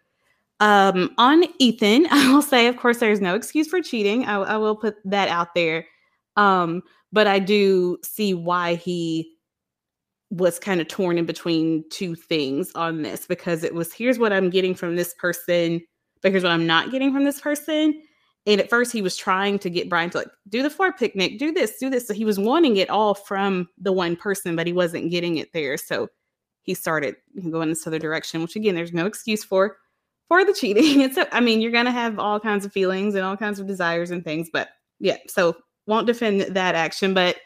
Um, on Ethan, [LAUGHS] I will say, of course, there's no excuse for cheating. I, I will put that out there. Um, but I do see why he was kind of torn in between two things on this because it was here's what I'm getting from this person, but here's what I'm not getting from this person. And at first, he was trying to get Brian to like do the floor picnic, do this, do this. So he was wanting it all from the one person, but he wasn't getting it there. So he started going this other direction, which again, there's no excuse for for the cheating. [LAUGHS] It's a, I mean, you're gonna have all kinds of feelings and all kinds of desires and things, but yeah, so won't defend that action, but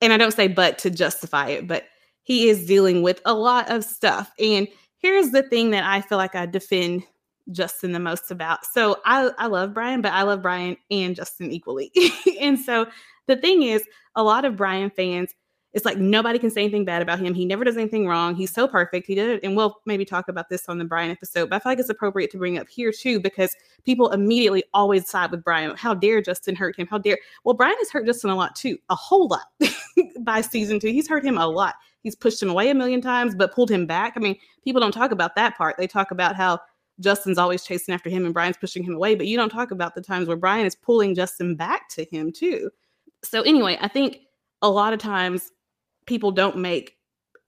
and I don't say but to justify it, but he is dealing with a lot of stuff. And here's the thing that I feel like I defend Justin the most about. So I, I love Brian, but I love Brian and Justin equally. [LAUGHS] and so the thing is, a lot of Brian fans, it's like nobody can say anything bad about him. He never does anything wrong. He's so perfect. He did it. And we'll maybe talk about this on the Brian episode, but I feel like it's appropriate to bring up here too, because people immediately always side with Brian. How dare Justin hurt him? How dare? Well, Brian has hurt Justin a lot too, a whole lot [LAUGHS] by season two. He's hurt him a lot. He's pushed him away a million times, but pulled him back. I mean, people don't talk about that part. They talk about how Justin's always chasing after him and Brian's pushing him away, but you don't talk about the times where Brian is pulling Justin back to him too. So anyway, I think a lot of times people don't make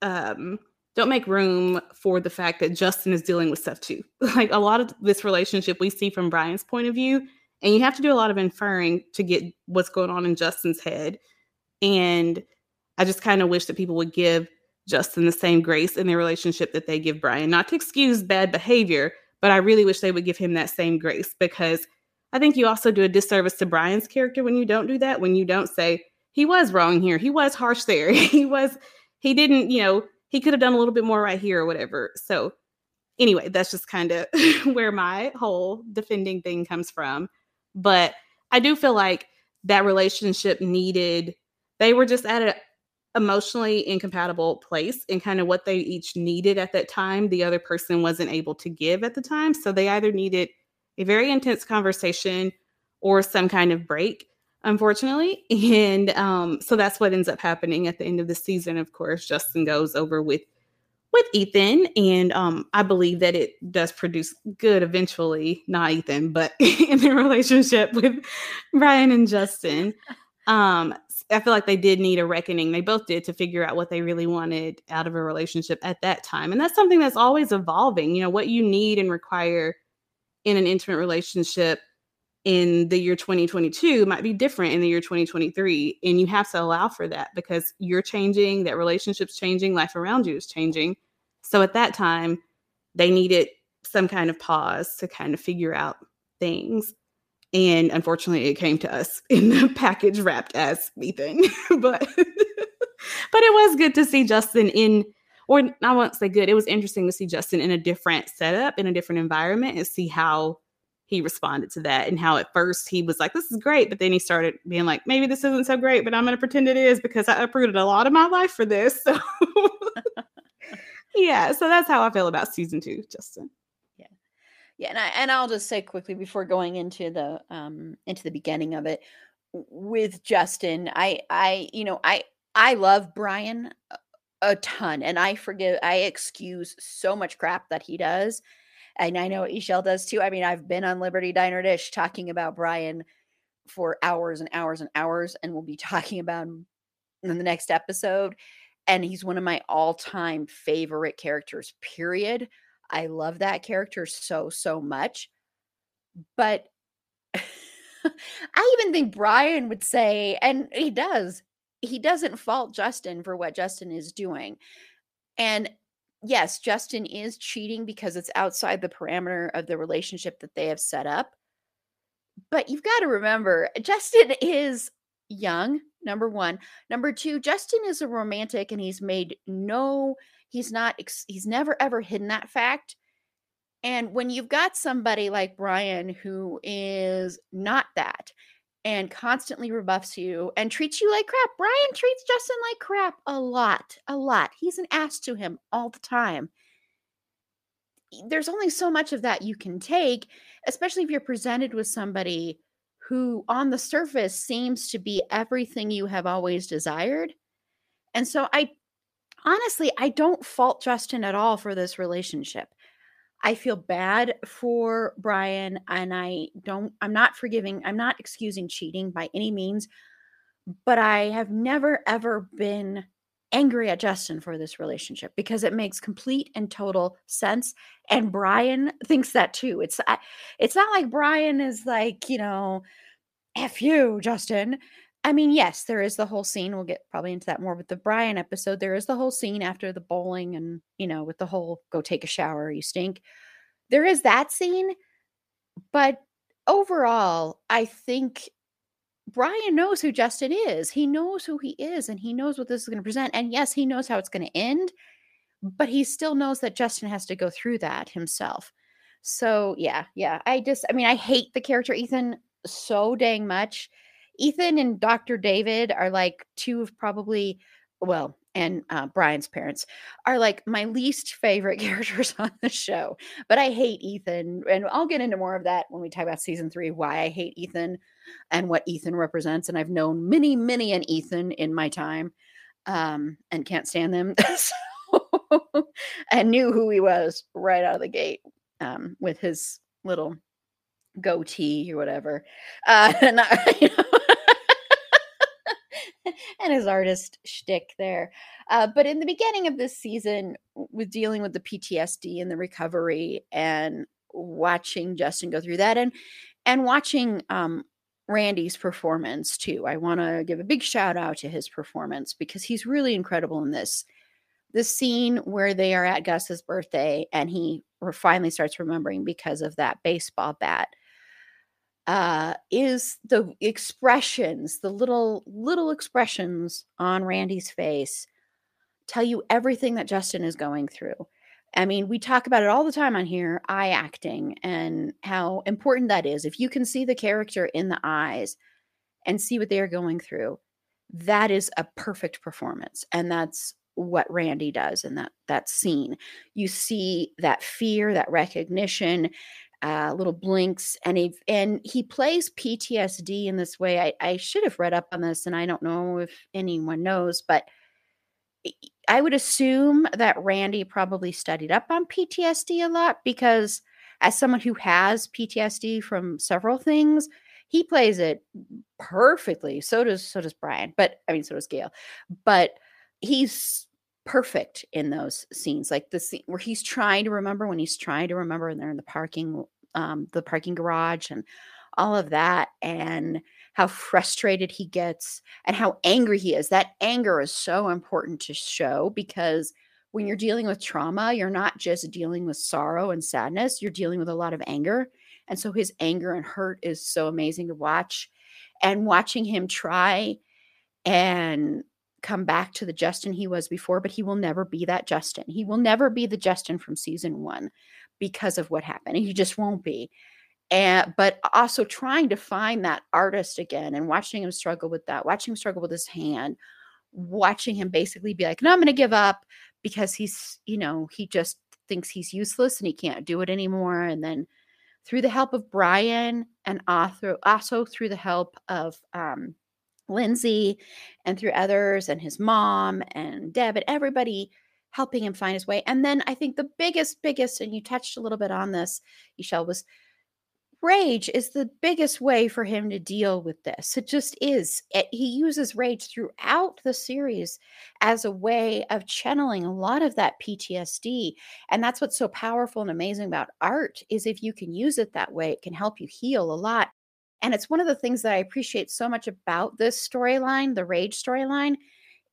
um don't make room for the fact that Justin is dealing with stuff too. [LAUGHS] Like a lot of this relationship we see from Brian's point of view, and you have to do a lot of inferring to get what's going on in Justin's head. And I just kind of wish that people would give Justin the same grace in their relationship that they give Brian. Not to excuse bad behavior, but I really wish they would give him that same grace because I think you also do a disservice to Brian's character when you don't do that, when you don't say, he was wrong here. He was harsh there. [LAUGHS] he was, he didn't, you know, he could have done a little bit more right here or whatever. So, anyway, that's just kind of [LAUGHS] where my whole defending thing comes from. But I do feel like that relationship needed, they were just at an emotionally incompatible place and kind of what they each needed at that time the other person wasn't able to give at the time so they either needed a very intense conversation or some kind of break unfortunately [LAUGHS] and um, so that's what ends up happening at the end of the season of course justin goes over with with ethan and um, i believe that it does produce good eventually not ethan but [LAUGHS] in their relationship with brian and justin um, I feel like they did need a reckoning. They both did to figure out what they really wanted out of a relationship at that time. And that's something that's always evolving. You know, what you need and require in an intimate relationship in the year 2022 might be different in the year 2023. And you have to allow for that because you're changing, that relationship's changing, life around you is changing. So at that time, they needed some kind of pause to kind of figure out things. And unfortunately, it came to us [LAUGHS] in the package wrapped as Ethan. [LAUGHS] but but it was good to see Justin in, or I won't say good. It was interesting to see Justin in a different setup, in a different environment, and see how he responded to that and how at first he was like, This is great. But then he started being like, Maybe this isn't so great, but I'm going to pretend it is because I uprooted a lot of my life for this. [LAUGHS] So, yeah. So that's how I feel about season two, Justin. Yeah, Yeah. and I and I'll just say quickly before going into the um into the beginning of it with Justin, I I you know, I I love Brian a, a ton and I forgive I excuse so much crap that he does. And I know E'Shel does too. I mean, I've been on Liberty Diner Dish talking about Brian for hours and hours and hours, and we'll be talking about him in the next episode. And he's one of my all-time favorite characters, period. I love that character so, so much. But [LAUGHS] I even think Brian would say, and he does, he doesn't fault Justin for what Justin is doing. And yes, Justin is cheating because it's outside the parameter of the relationship that they have set up. but you've got to remember, eh, Justin [LAUGHS] is young, number one. Number two, Justin is a romantic and he's made no, he's not, he's never ever hidden that fact. And when you've got somebody like Brian who is not that and constantly rebuffs you and treats you like crap, Brian treats Justin like crap a lot, a lot. He's an ass to him all the time. There's only so much of that you can take, especially if you're presented with somebody who, on the surface, seems to be everything you have always desired. And so I honestly, I don't fault Justin at all for this relationship. I feel bad for Brian and I don't I'm not forgiving, I'm not excusing cheating by any means, but I have never ever been angry at Justin for this relationship because it makes complete and total sense and Brian thinks that too. It's it's not like Brian is like, you know, F you, Justin. I mean, yes, there is the whole scene. We'll get probably into that more with the Brian episode. There is the whole scene after the bowling and, you know, with the whole go take a shower, you stink. There is that scene. But overall, I think Brian knows who Justin is. He knows who he is and he knows what this is going to present. And yes, he knows how it's going to end, but he still knows that Justin has to go through that himself. So, yeah, yeah. I just, I mean, I hate the character Ethan so dang much Ethan and Dr. David are like two of probably, well, and uh, Brian's parents are like my least favorite [LAUGHS] characters on the show. But I hate Ethan. And I'll get into more of that when we talk about season three, why I hate Ethan and what Ethan represents. And I've known many, many an Ethan in my time um, and can't stand them. [LAUGHS] and knew who he was right out of the gate um, with his little goatee or whatever. Uh, [LAUGHS] and I, you know, [LAUGHS] and his artist shtick there. Uh, but in the beginning of this season, with dealing with the PTSD and the recovery, and watching Justin go through that, and and watching um, Randy's performance too. I want to give a big shout out to his performance because he's really incredible in this. The scene where they are at Gus's birthday and he finally starts remembering because of that baseball bat uh, is the expressions, the little little expressions on Randy's face tell you everything that Justin is going through. I mean, we talk about it all the time on here, eye acting and how important that is. If you can see the character in the eyes and see what they are going through, that is a perfect performance. And that's what Randy does in that that scene. You see that fear, that recognition, uh, little blinks, and he and he plays PTSD in this way. I, I should have read up on this, and I don't know if anyone knows, but I would assume that Randy probably studied up on PTSD a lot because, as someone who has PTSD from several things, he plays it perfectly. So does so does Brian, but I mean, so does Gale. But he's perfect in those scenes like the scene where he's trying to remember when he's trying to remember and they're in the parking um the parking garage and all of that and how frustrated he gets and how angry he is. That anger is so important to show because when you're dealing with trauma you're not just dealing with sorrow and sadness you're dealing with a lot of anger and so his anger and hurt is so amazing to watch and watching him try and come back to the Justin he was before, but he will never be that Justin. He will never be the Justin from season one because of what happened. He just won't be. And but also trying to find that artist again and watching him struggle with that, watching him struggle with his hand, watching him basically be like, no, I'm gonna give up because he's, you know, he just thinks he's useless and he can't do it anymore. And then through the help of Brian and also through the help of um, Lindsay and through others and his mom and Deb and everybody helping him find his way. And then I think the biggest, biggest, and you touched a little bit on this, Michelle, was rage is the biggest way for him to deal with this. It just is. It, he uses rage throughout the series as a way of channeling a lot of that PTSD. And that's what's so powerful and amazing about art is if you can use it that way, it can help you heal a lot. And it's one of the things that I appreciate so much about this storyline, the rage storyline,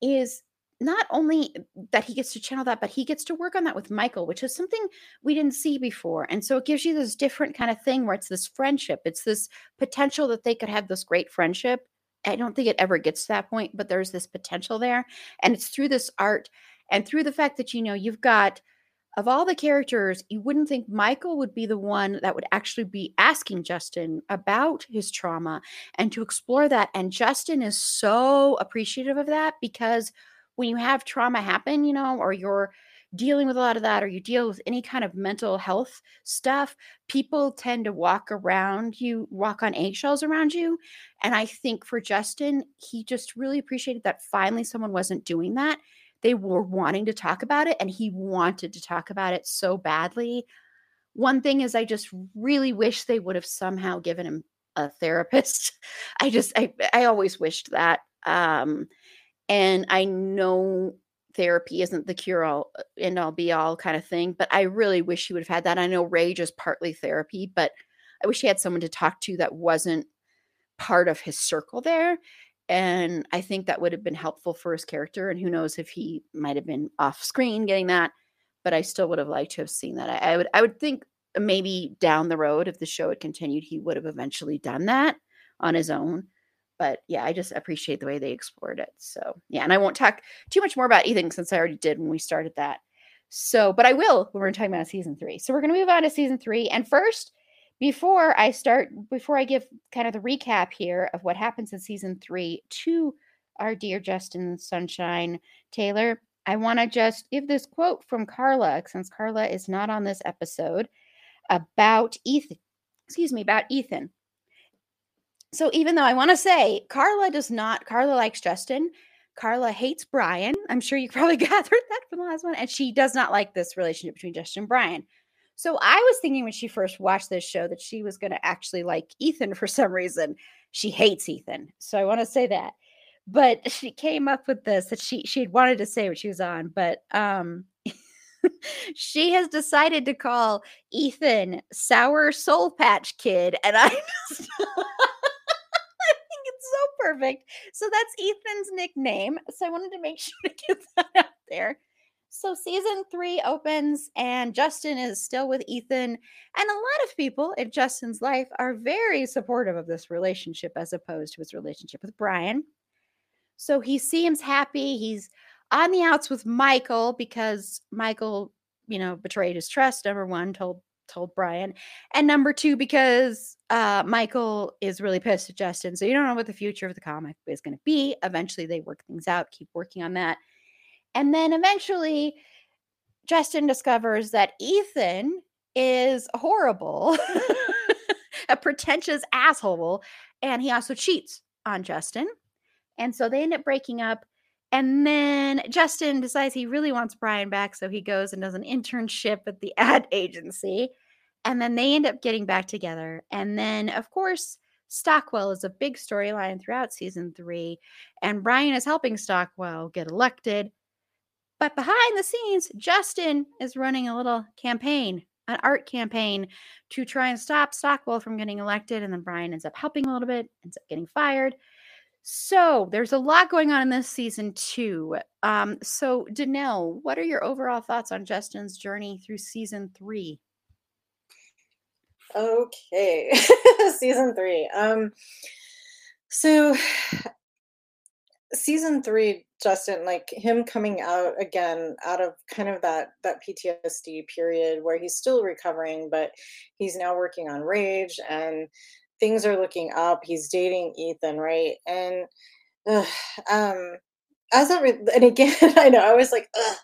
is not only that he gets to channel that, but he gets to work on that with Michael, which is something we didn't see before. And so it gives you this different kind of thing where it's this friendship, it's this potential that they could have this great friendship. I don't think it ever gets to that point, but there's this potential there. And it's through this art and through the fact that, you know, you've got of all the characters, you wouldn't think Michael would be the one that would actually be asking Justin about his trauma and to explore that. And Justin is so appreciative of that because when you have trauma happen, you know, or you're dealing with a lot of that, or you deal with any kind of mental health stuff, people tend to walk around you, walk on eggshells around you. And I think for Justin, he just really appreciated that finally someone wasn't doing that they were wanting to talk about it and he wanted to talk about it so badly. One thing is I just really wish they would have somehow given him a therapist. [LAUGHS] I just I I always wished that. Um and I know therapy isn't the cure all uh, end all be all kind of thing, but I really wish he would have had that. I know rage is partly therapy, but I wish he had someone to talk to that wasn't part of his circle there and I think that would have been helpful for his character. And who knows if he might have been off screen getting that, but I still would have liked to have seen that. I, I would I would think uh, maybe down the road, if the show had continued, he would have eventually done that on his own. But yeah, I just appreciate the way they explored it. So yeah, and I won't talk too much more about Ethan since I already did when we started that. So, but I will when we're talking about season three. So we're gonna move on to season three. And first, before I start, before I give kind of the recap here of what happens in season three to our dear Justin Sunshine Taylor, I want to just give this quote from Carla, since Carla is not on this episode, about Ethan. Excuse me, about Ethan. So even though I want to say Carla does not, Carla likes Justin. Carla hates Brian. I'm sure you [LAUGHS] probably gathered that from the last one. And she does not like this relationship between Justin and Brian. So I was thinking when she first watched this show that she was going to actually like Ethan for [LAUGHS] some reason. She hates Ethan. So I want to say that. But she came up with this that she she had wanted to say what she was on, but um [LAUGHS] she has decided to call Ethan Sour Soul Patch Kid and I [LAUGHS] just I think it's so perfect. So that's Ethan's nickname. So I wanted to make sure to get that out there. So season three opens, and Justin is still with Ethan. And a lot of people in Justin's life are very supportive of this relationship as opposed to his relationship with Brian. So he seems happy. He's on the outs with Michael because Michael, you know, betrayed his trust. Number one, told told Brian, and number two, because uh, Michael is really pissed at Justin. So you don't know what the future of the comic is going to be. Eventually, they work things out. Keep working on that. And then eventually, Justin discovers that Ethan is horrible, [LAUGHS] a pretentious asshole, and he also cheats on Justin. And so they end up breaking up. And then Justin decides he really wants Brian back. So he goes and does an internship at the [LAUGHS] ad agency. And then they end up getting back together. And then, of course, Stockwell is a big storyline throughout season three. And Brian is helping Stockwell get elected. But behind the scenes, Justin is running a little campaign, an art campaign to try and stop Stockwell from getting elected. And then Brian ends up helping a little bit, ends up getting fired. So there's a lot going on in this season too. Um, so Danelle, what are your overall thoughts on Justin's journey through season three? Okay, [LAUGHS] season three. Um, so season three justin like him coming out again out of kind of that that ptsd period where he's still recovering but he's now working on rage and things are looking up he's dating ethan right and uh, um as a re- and again [LAUGHS] i know i was like Ugh.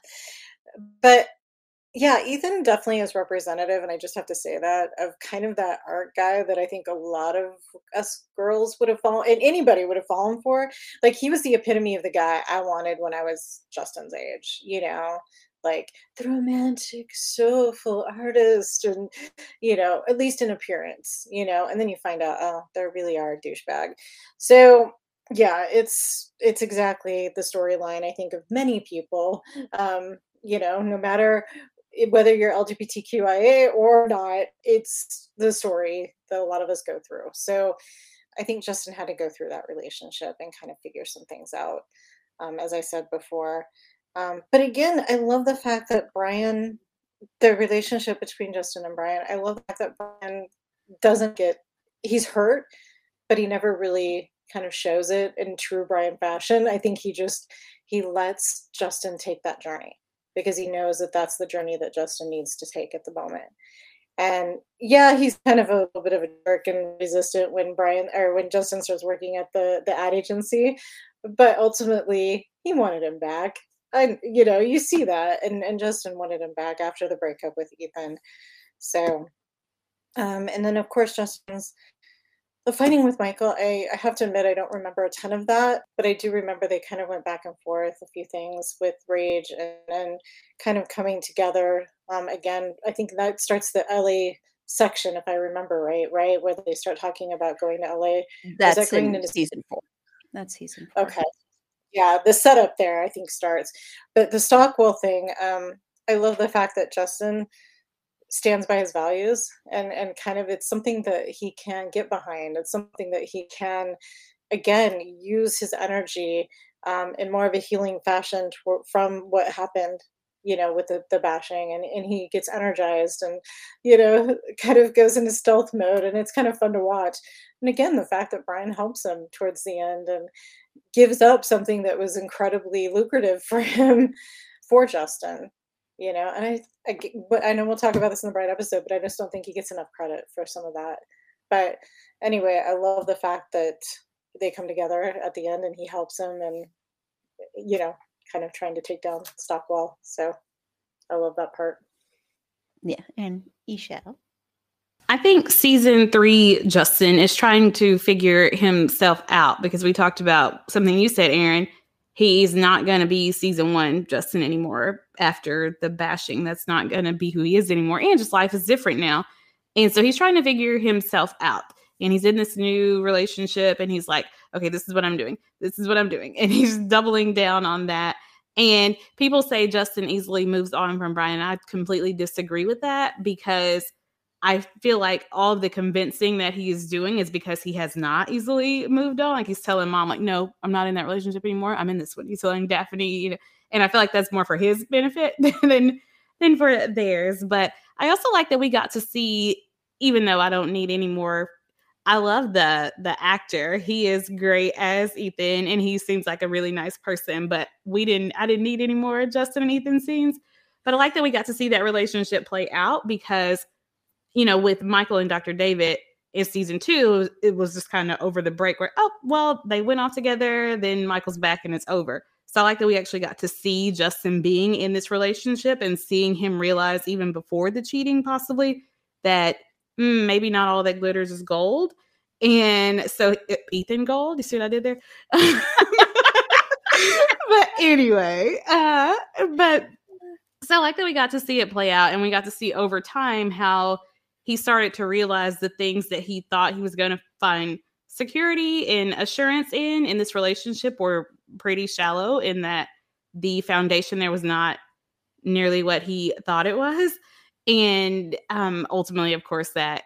but yeah, Ethan definitely is representative, and I just have to say that of kind of that art guy that I think a lot of us girls would have fallen, and anybody would have fallen for. Like he was the epitome of the guy I wanted when I was Justin's age, you know, like the romantic, soulful artist, and you know, at least in appearance, you know, and then you find out, oh, they really are a douchebag. So yeah, it's it's exactly the storyline I think of many people. Um, you know, no matter whether you're LGBTQIA or not, it's the story that a lot of us go through. So I think Justin had to go through that relationship and kind of figure some things out. um, as I said before. Um, but again, I love the fact that Brian, the relationship between Justin and Brian, I love the fact that Brian doesn't get, he's hurt, but he never really kind of shows it in true Brian fashion. I think he just, he lets Justin take that journey because he knows that that's the journey that Justin needs to take at the moment. And yeah, he's kind of a little bit of a jerk and resistant when Brian or when Justin starts working at the the ad agency, but ultimately he wanted him back. And you know, you see that, and and Justin wanted him back after the breakup with Ethan. So, um, and then of course Justin's the fighting with Michael, I, I have to admit I don't remember a ton of that, but I do remember they kind of went back and forth a few things with Rage and, and kind of coming together. Um, again, I think that starts the LA section, if I remember right, right, where they start talking about going to LA. That's that going in into season four. That's season four. Okay. Yeah, the setup there I think starts, but the Stockwell thing. Um, I love the fact that Justin stands by his values and and kind of it's something that he can get behind it's something that he can again use his energy um, in more of a healing fashion to, from what happened you know with the, the bashing and, and he gets energized and you know [LAUGHS] kind of goes into stealth mode and it's kind of fun to watch. And again the fact that brian helps him towards the end and gives up something that was incredibly lucrative [LAUGHS] for him for justin you know and i I, but I know we'll talk about this in the Brian episode, but I just don't think he gets enough credit for some of that. But anyway, I love the fact that they come together at the end and he helps him and, you know, kind of trying to take down Stockwell. So I love that part. Yeah. And E'Shel. I think season three, Justin is trying to figure himself out because we talked about something you said, Erin he's not going to be season one Justin anymore after the bashing. That's not going to be who he is anymore. And just life is different now. And so he's trying to figure himself out. And he's in this new relationship and he's like, okay, this is what I'm doing. This is what I'm doing. [LAUGHS] And he's doubling down on that. And people say Justin easily moves on from Brian. I completely disagree with that because I feel like all the convincing that he is doing is because he has not easily moved on. Like he's telling mom, like, no, I'm not in that relationship anymore. I'm in this one. He's telling Daphne, you know, and I feel like that's more for his benefit [LAUGHS] than than for theirs. But I also like that we got to see, even though I don't need any more. I love the the actor. He is great as Ethan, and he seems like a really nice person. But we didn't. I didn't need any more Justin and Ethan scenes. But I like that we got to see that relationship play out because you know, with Michael and Dr. David in season two, it was just kind of over the break where, oh, well, they went off together, then Michael's back and it's over. So I like that we actually got to see Justin being in this relationship and seeing him realize even before the cheating, possibly, that mm, maybe not all that glitters is gold. And so Ethan Gold, you see what I did there? [LAUGHS] but anyway, uh, but so I like that we got to see it play out and we got to see over time how he started to realize the things that he thought he was going to find security and assurance in in this relationship were pretty shallow in that the foundation there was not nearly what he thought it was. And um ultimately of course that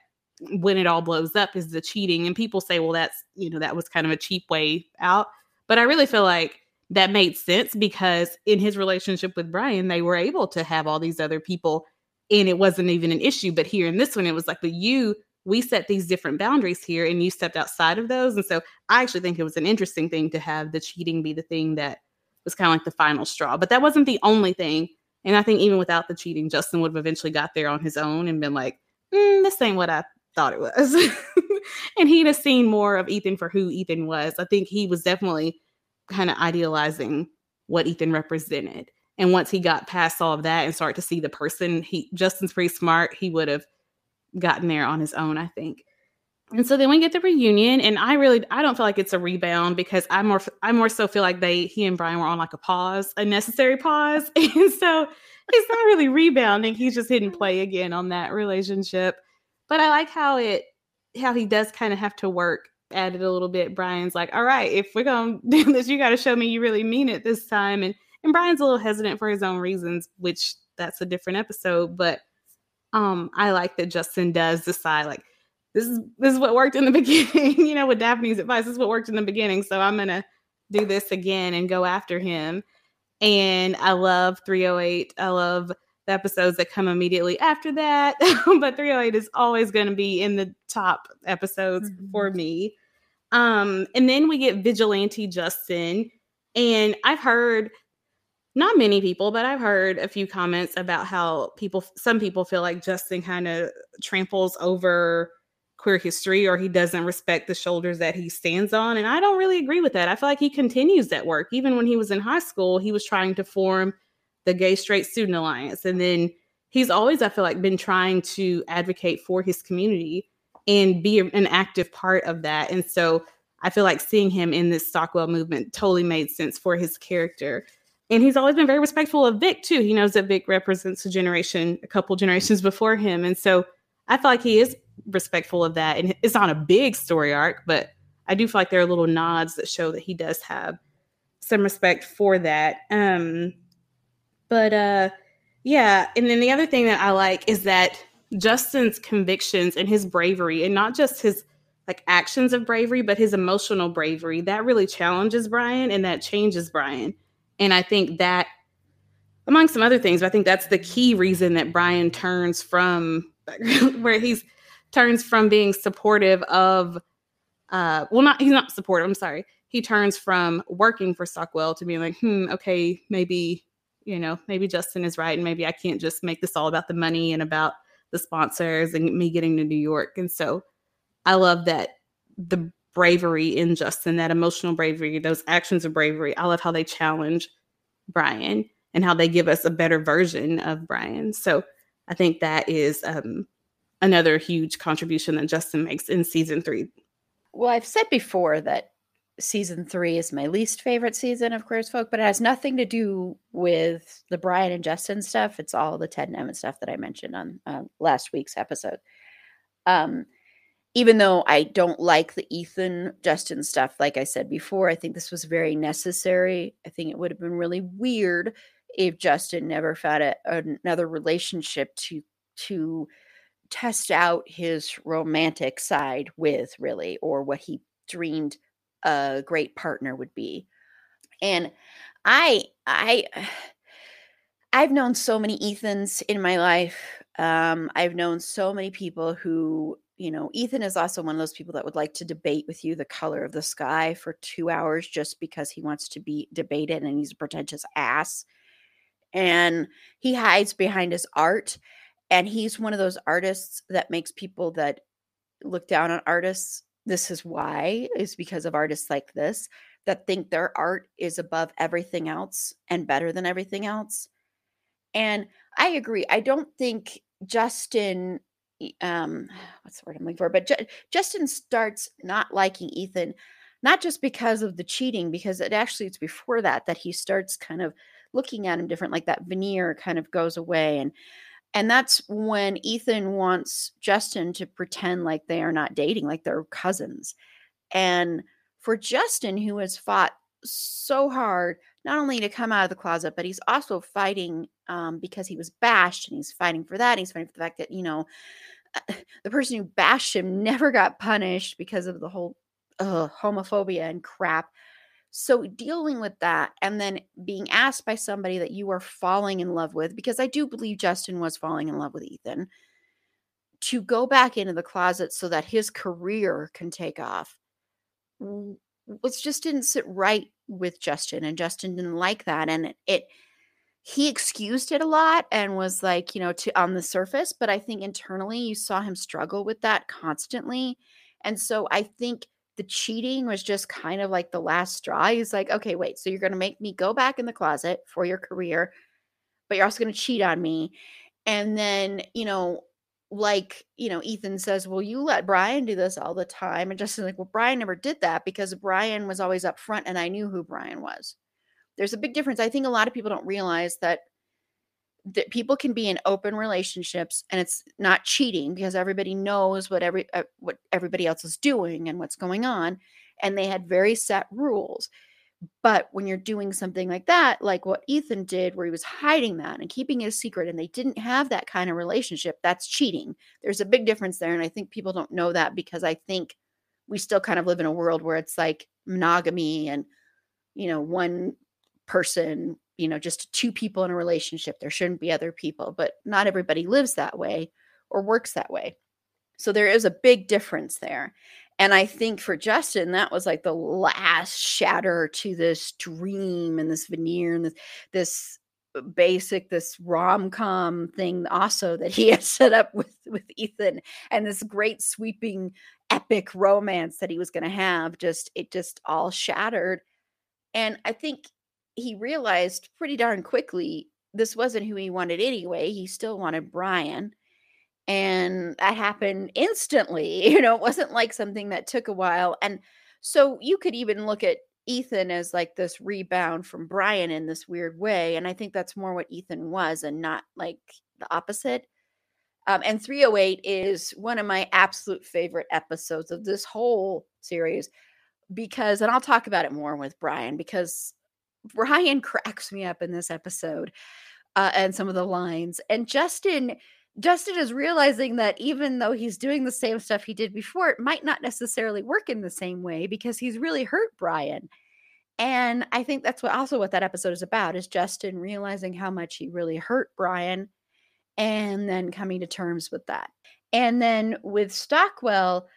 when it all blows up is the cheating. And people say well that's you know that was kind of a cheap way out. But i really feel like that made sense because in his relationship with brian they were able to have all these other people and it wasn't even an issue. But here in this one, it was like, but you, we set these different boundaries here and you stepped outside of those. And so I actually think it was an interesting thing to have the cheating be the thing that was kind of like the final straw. But that wasn't the only thing. And I think even without the cheating, Justin would have eventually got there on his own and been like, mm, this ain't what I thought it was. [LAUGHS] and he'd have seen more of Ethan for who Ethan was. I think he was definitely kind of idealizing what Ethan represented. And once he got past all of that and started to see the person, he Justin's pretty smart. He would have gotten there on his own, I think. And so then we get the reunion, and I really I don't feel like it's a rebound because I more I more so feel like they he and Brian were on like a pause, a necessary pause, [LAUGHS] and so he's not really rebounding. He's just hitting play again on that relationship. But I like how it how he does kind of have to work at it a little bit. Brian's like, all right, if we're gonna [LAUGHS] do this, you got to show me you really mean it this time, and and Brian's a little hesitant for his own reasons, which that's a different episode. But um, I like that Justin does decide like this is this is what worked in the [LAUGHS] beginning, you know, with Daphne's advice. This is what worked in the beginning. So I'm gonna do this again and go after him. And I love 308. I love the episodes that come immediately after that. [LAUGHS] but 308 is always going to be in the top episodes mm-hmm. for me. Um, and then we get Vigilante Justin. And I've heard not many people, but I've heard a few comments about how people, some people feel like Justin kind of tramples over queer history or he doesn't respect the shoulders that he stands on. And I don't really agree with that. I feel like he continues that work. Even when he was in high school, he was trying to form the Gay Straight Student Alliance. And then he's always, I feel like, been trying to advocate for his community and be an active part of that. And so I feel like seeing him in this Stockwell movement totally made sense for his character. And he's always been very respectful of Vic too. He knows that Vic represents a generation, a couple generations before him. And so I feel like he is respectful of that. And it's not a big story arc, but I do feel like there are little nods that show that he does have some respect for that. Um, but uh, yeah, and then the other thing that I like is that Justin's convictions and his bravery, and not just his like actions of bravery, but his emotional bravery, that really challenges Brian and that changes Brian. And I think that, among some other things, I think that's the key reason that Brian turns from [LAUGHS] where he's turns from being supportive of uh well not he's not supportive, I'm sorry. He turns from working for Stockwell to being like, hmm, okay, maybe, you know, maybe Justin is right and maybe I can't just make this all about the money and about the sponsors and me getting to New York. And so I love that the bravery in Justin, that emotional bravery, those actions of bravery. I love how they challenge Brian and how they give us a better version of Brian. So I think that is um, another huge contribution that Justin makes in season three. Well, I've said before that season three is my least favorite season of Queer as Folk, but it has nothing to do with the Brian and Justin stuff. It's all the Ted and Emmett stuff that I mentioned on uh, last week's episode. Um, even though I don't like the Ethan Justin stuff, like I said before, I think this was very necessary. I think it would have been really weird if Justin never found a, another relationship to to test out his romantic side with, really, or what he dreamed a great partner would be. And I I [SIGHS] I've known so many Ethans in my life. Um, I've known so many people who you know, Ethan is also one of those people that would like to debate with you the color of the sky for two hours just because he wants to be debated and he's a pretentious ass. And he hides behind his art. And he's one of those artists that makes people that look down on artists. This is why, is because of artists like this that think their art is above everything else and better than everything else. And I agree. I don't think Justin um [SIGHS] what's the word I'm looking for? But J- Justin starts not liking Ethan, not just because of the cheating, because it actually it's before that that he starts kind of looking at him different, like that veneer kind of goes away, and and that's when Ethan wants Justin to pretend like they are not dating, like they're cousins, and for Justin, who has fought so hard not only to come out of the closet, but he's also fighting um, because he was bashed and he's fighting for that. He's fighting for the fact that, you know, uh, [SIGHS] the person who bashed him never got punished because of the whole homophobia and crap. So dealing with that and then being asked by somebody that you are falling in love with, because I do believe Justin was falling in love with Ethan, to go back into the closet so that his career can take off was just didn't sit right with Justin and Justin didn't like that and it, it he excused it a lot and was like, you know, to on the surface, but I think internally you saw him struggle with that constantly. And so I think the cheating was just kind of like the last straw. He's like, okay, wait, so you're going to make me go back in the closet for your career, but you're also going to cheat on me. And then, you know, like, you know, Ethan says, Well, you let Brian do this all the time. And Justin's like, Well, Brian never did that because Brian was always up front and I knew who Brian was. There's a big difference. I think a lot of people don't realize that that people can be in open relationships and it's not cheating because everybody knows what every uh, what everybody else is doing and what's going on and they had very set rules but when you're doing something like that, like what Ethan did, where he was hiding that and keeping it a secret, and they didn't have that kind of relationship, that's cheating. There's a big difference there. And I think people don't know that because I think we still kind of live in a world where it's like monogamy and you know, one person, you know, just two people in a relationship. There shouldn't be other people, but not everybody lives that way or works that way. So there is a big difference there. And I think for Justin, that was like the last shatter to this dream and this veneer and this, this uh, basic this rom-com thing also that he [LAUGHS] had set up with with Ethan and this great sweeping epic romance that he was going to have just it just all shattered. And i think he realized pretty darn quickly this wasn't who he wanted anyway he still wanted brian and that happened instantly [LAUGHS] you know it wasn't like something that took a while and so you could even look at Ethan as like this rebound from Brian in this weird way. And I think that's more what Ethan was and not like the opposite. Um, and 308 is one of my absolute favorite episodes of this whole series because, and I'll talk about it more with Brian because Brian [LAUGHS] cracks me up in this episode uh, and some of the lines. And Justin Justin is realizing that even though he's doing the same stuff he did before, it might not necessarily work in the same way because he's really hurt Brian. And I think that's what also what that episode is about is Justin realizing how much he really hurt Brian and then coming to terms with that. And then with Stockwell,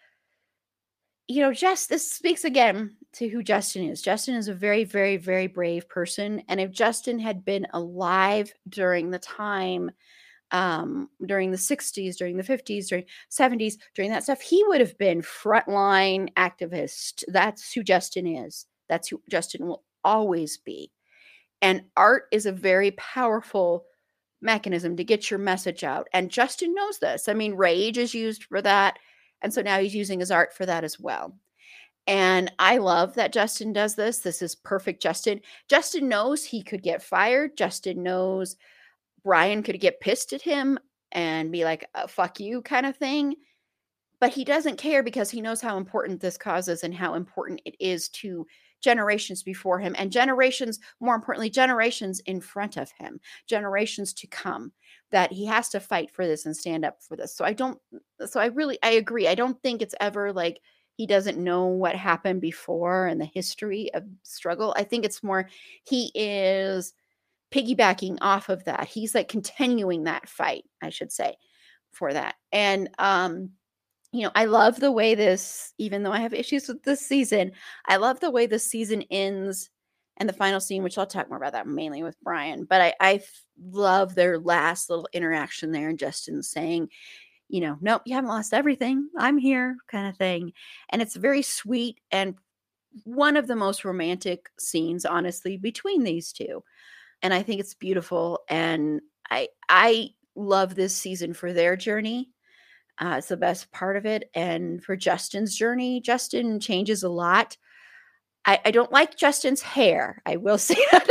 you know, just this speaks again to who Justin is. Justin is a very, very, very brave person. And if Justin had been alive during the time um, during the 60s, during the 50s, during 70s, during that stuff, he would have been frontline activist. That's who Justin is. That's who Justin will always be. And art is a very powerful mechanism to get your message out. And Justin knows this. I mean, rage is used for that. And so now he's using his art for that as well. And I love that Justin does this. This is perfect Justin. Justin knows he could get fired. Justin knows Brian could get pissed at him and be like, uh, fuck you, kind of thing. But he doesn't care because he knows how important this cause is and how important it is to generations before him and generations, more importantly, generations in front of him, generations to come, that he has to fight for this and stand up for this. So I don't, so I really, I agree. I don't think it's ever like, he doesn't know what happened before and the history of struggle. I think it's more he is piggybacking off of that. He's like continuing that fight, I should say, for that. And um you know, I love the way this even though I have issues with this season, I love the way this season ends and the final scene, which I'll talk more about that mainly with Brian. But I, I love their last little interaction there and Justin saying, you know, nope, you haven't lost everything. I'm here, kind of thing. And it's very sweet and one of the most romantic scenes, honestly, between these two and I think it's beautiful. And I I love this season for their journey. Uh, it's the best part of it, and for Justin's journey, Justin changes a lot. I, I don't like Justin's hair. I will [LAUGHS] say that.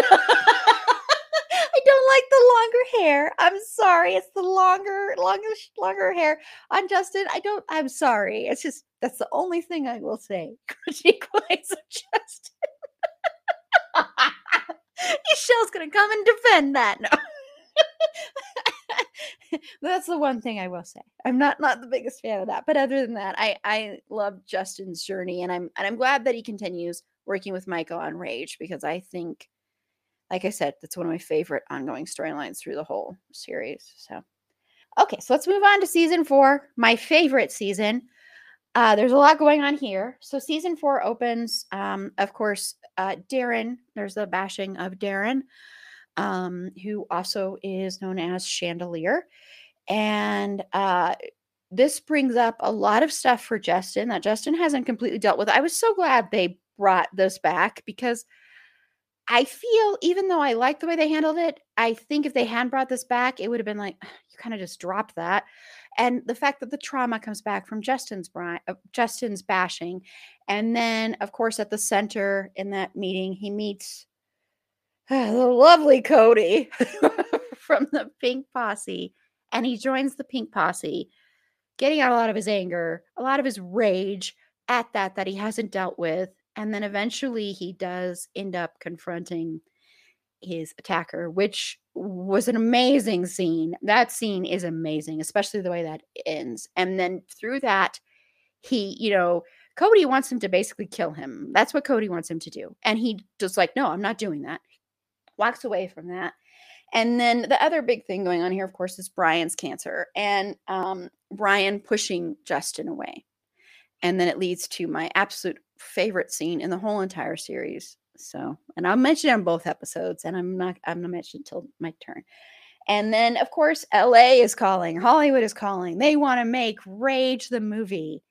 I don't like the longer hair. I'm sorry. It's the longer, longer, longer hair on Justin. I don't. I'm sorry. It's just that's the only thing I will say. [LAUGHS] [LAUGHS] Justin. [LAUGHS] E'Shel's gonna come and defend that. No. [LAUGHS] That's the one thing I will say. I'm not not the biggest fan of that, but other than that, I I love Justin's journey, and I'm and I'm glad that he continues working with Michael on Rage because I think, like I said, that's one of my favorite ongoing storylines through the whole series. So, okay, so let's move on to season four, my favorite season. Uh, there's a lot going on here. So season four opens, um, of course, uh, Darren. There's the bashing of Darren, um, who also is known as Chandelier, and uh, this brings up a lot of stuff for Justin that Justin hasn't completely dealt with. I was so glad they brought this back because I feel, even though I like the way they handled it, I think if they hadn't brought this back, it would have been like you kind of just dropped that and the fact that the trauma comes back from Justin's uh, Justin's bashing, and then of course at the center in that meeting he meets uh, [SIGHS] the lovely Cody [LAUGHS] from the Pink Posse, and he joins the Pink Posse, getting out a lot of his anger, a lot of his rage at that that he hasn't dealt with, and then eventually he does end up confronting his attacker, which was an amazing scene. That scene is amazing, especially the way that ends. And then through that, he, you know, Cody wants him to basically kill him. That's what Cody wants him to do. And he just like, no, I'm not doing that. Walks away from that. And then the other big thing going on here, of course, is Brian's cancer and um, Brian pushing Justin away. And then it leads to my absolute favorite scene in the whole entire series. So, and I'll mention it on both episodes, and I'm not, I'm gonna mention until my turn. And then, of course, LA is calling, Hollywood is calling. They want to make Rage the movie.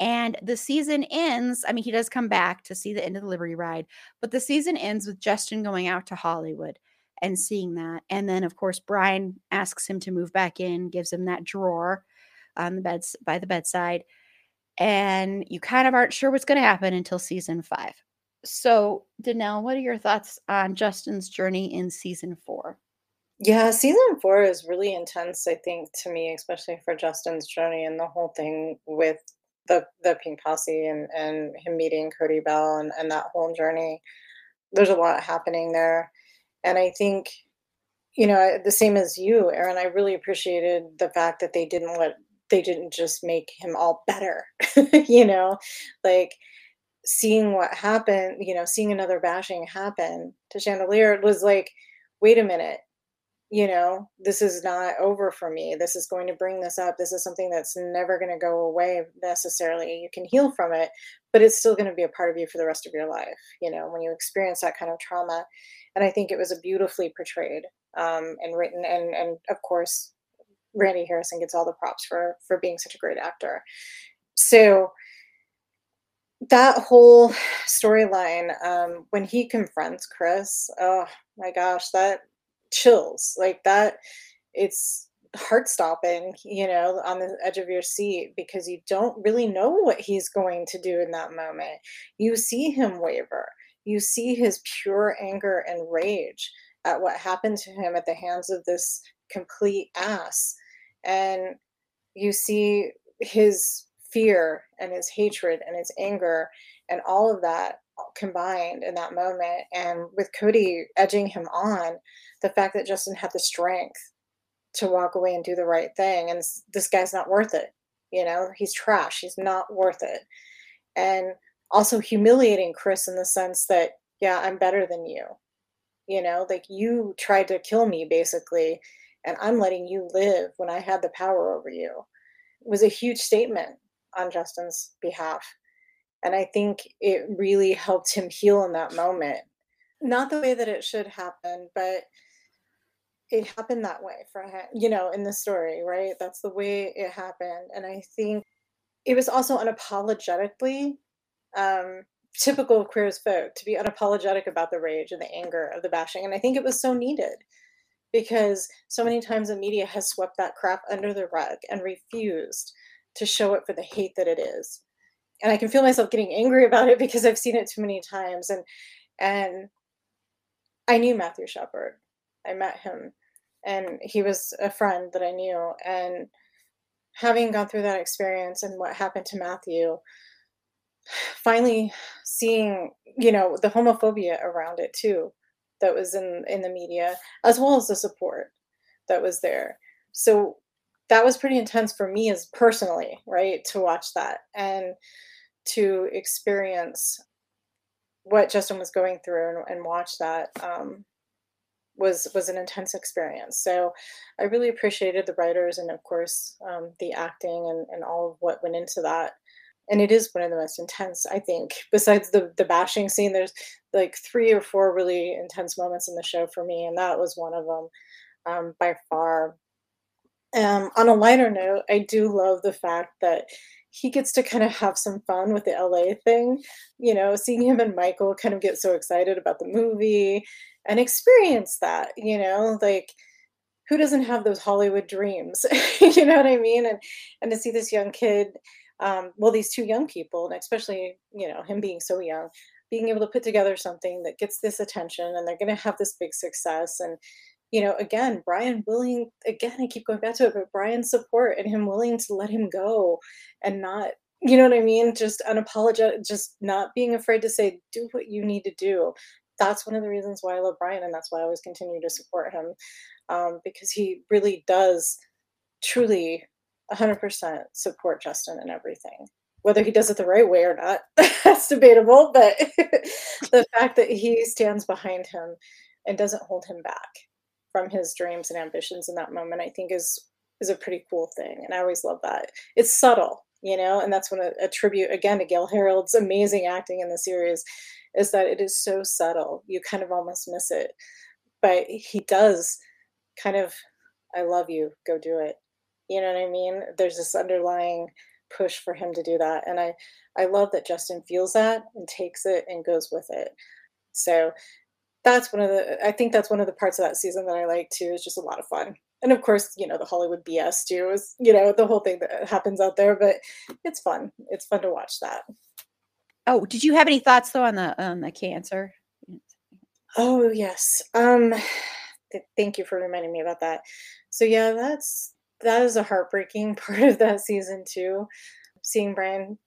And the season ends. I mean, he does come back to see the end of the Liberty Ride, but the season ends with Justin going out to Hollywood and seeing that. And then, of course, Brian asks him to move back in, gives him that drawer on the bed by the bedside. And you kind of aren't sure what's going to happen until season five. So, Danelle, what are your thoughts on Justin's journey in season four? Yeah, season four is really intense, I think, to me, especially for Justin's journey and the whole thing with the the Pink Posse and, and him meeting Cody Bell and, and that whole journey. There's a lot happening there. And I think, you know, the same as you, Erin, I really appreciated the fact that they didn't let they didn't just make him all better. [LAUGHS] you know, like seeing what happened, you know, seeing another bashing happen to Chandelier was like, wait a minute, you know, this is not over for me. This is going to bring this up. This is something that's never going to go away necessarily. You can heal from it, but it's still going to be a part of you for the rest of your life, you know, when you experience that kind of trauma. And I think it was a beautifully portrayed um, and written. And, and of course, Randy Harrison gets all the props for, for being such a great actor. So, that whole storyline um, when he confronts chris oh my gosh that chills. Like that it's heart stopping you know on the edge of your seat because you don't really know what he's going to do in that moment. You see him waver. You see his pure anger and rage at what happened to him at the hands of this complete ass. And you see his fear and his hatred and his anger and all of that combined in that moment. And with cody edging him on the fact that justin had the strength to walk away and do the right thing and this guy's not worth it you know? He's trash. He's not worth it. And also humiliating chris in the sense that yeah i'm better than you. You know? Like you tried to kill me basically and i'm letting you live when i had the power over you. It was a huge statement on justin's behalf and I think it really helped him heal in that moment. Not the way that it should happen, but it happened that way for him, you know, in the story, right? That's the way it happened. And I think it was also unapologetically um, typical of queer as folk to be unapologetic about the rage and the anger of the bashing. And I think it was so needed because so many times the media has swept that crap under the rug and refused to show it for the hate that it is and I can feel myself getting angry [LAUGHS] about it because I've seen it too many times. And and I knew Matthew Shepard. I met him, and he was a friend that I knew. And having gone through that experience and what happened to Matthew, [SIGHS] finally seeing you know the homophobia around it too, that was in in the media, as well as the support that was there. So that was pretty intense for me as personally, right, to watch that and to experience what Justin was going through and, and watch that um, was was an intense experience. So I really appreciated the writers and of course um, the acting and, and all of what went into that. And it is one of the most intense, I think. Besides the the bashing scene, there's like three or four really intense moments in the show for me, and that was one of them um, by far. Um, on a lighter note, I do love the fact that he gets to kind of have some fun with the LA thing. You know, seeing him and Michael kind of get so excited about the movie and experience that, you know, like who doesn't have those Hollywood dreams? [LAUGHS] you know what I mean? And and to see this young kid, um, well, these two young people, and especially, you know, him being so young, being able to put together something that gets this attention and they're gonna have this big success and you know, again, Brian willing, again, I keep going back to it, but Brian's support and him willing to let him go and not, you know what I mean? Just unapologetic, just not being afraid to say, do what you need to do. That's one of the reasons why I love Brian, and that's why I always continue to support him um, because he really does truly 100% support Justin and everything. whether he does it the right way or not, [LAUGHS] that's debatable. But [LAUGHS] the fact that he stands behind him and doesn't hold him back from his dreams and ambitions in that moment, I think is is a pretty cool thing. And I always love that. It's subtle, you know, and that's when a, a tribute again to Gale Harold's amazing acting in the series is that it is so subtle. You kind of almost miss it. But he does kind of, I love you, go do it. You know what I mean? There's this underlying push for him to do that. And I, I love that Justin feels that and takes it and goes with it. So that's one of the I think that's one of the parts of that season that I like too. It's just a lot of fun. And of course, you know, the Hollywood BS too is, you know, the whole thing that happens out there, but it's fun. It's fun to watch that. Oh, did you have any thoughts though on the on the cancer? Oh yes. Um th- thank you for reminding me about that. So yeah, that's that is a heartbreaking [LAUGHS] part of that season too. Seeing Brian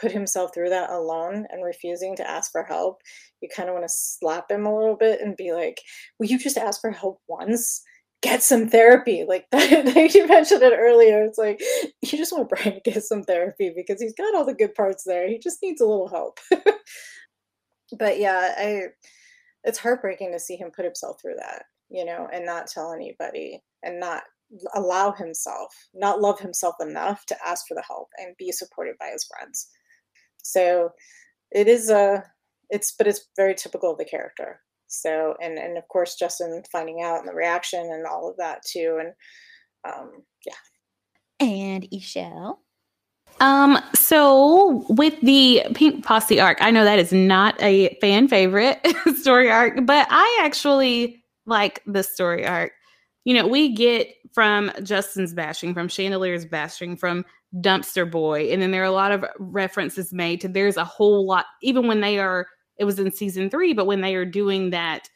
put himself through that alone and refusing to ask for help, you kind of want to slap him a little bit and be like, Will you just ask for help once? Get some therapy. Like [LAUGHS] that, you mentioned it earlier. It's like you just want Brian to get some therapy because he's got all the good parts there. He just needs a little help. [LAUGHS] but yeah, I it's heartbreaking to see him put himself through that, you know, and not tell anybody and not allow himself, not love himself enough to ask for the help and be supported by his friends. So it is a it's but it's very typical of the character. So and and of course Justin finding out and the reaction and all of that too. And um yeah. And E'Shel. Um, so with the Pink Posse arc, I know that is not a fan favorite [LAUGHS] story arc, but I actually like the story arc. You know, we get from Justin's bashing, from Chandelier's bashing, from Dumpster Boy, and then there are a lot of references made to there's a whole lot, even when they are, it was in season three, but when they are doing that,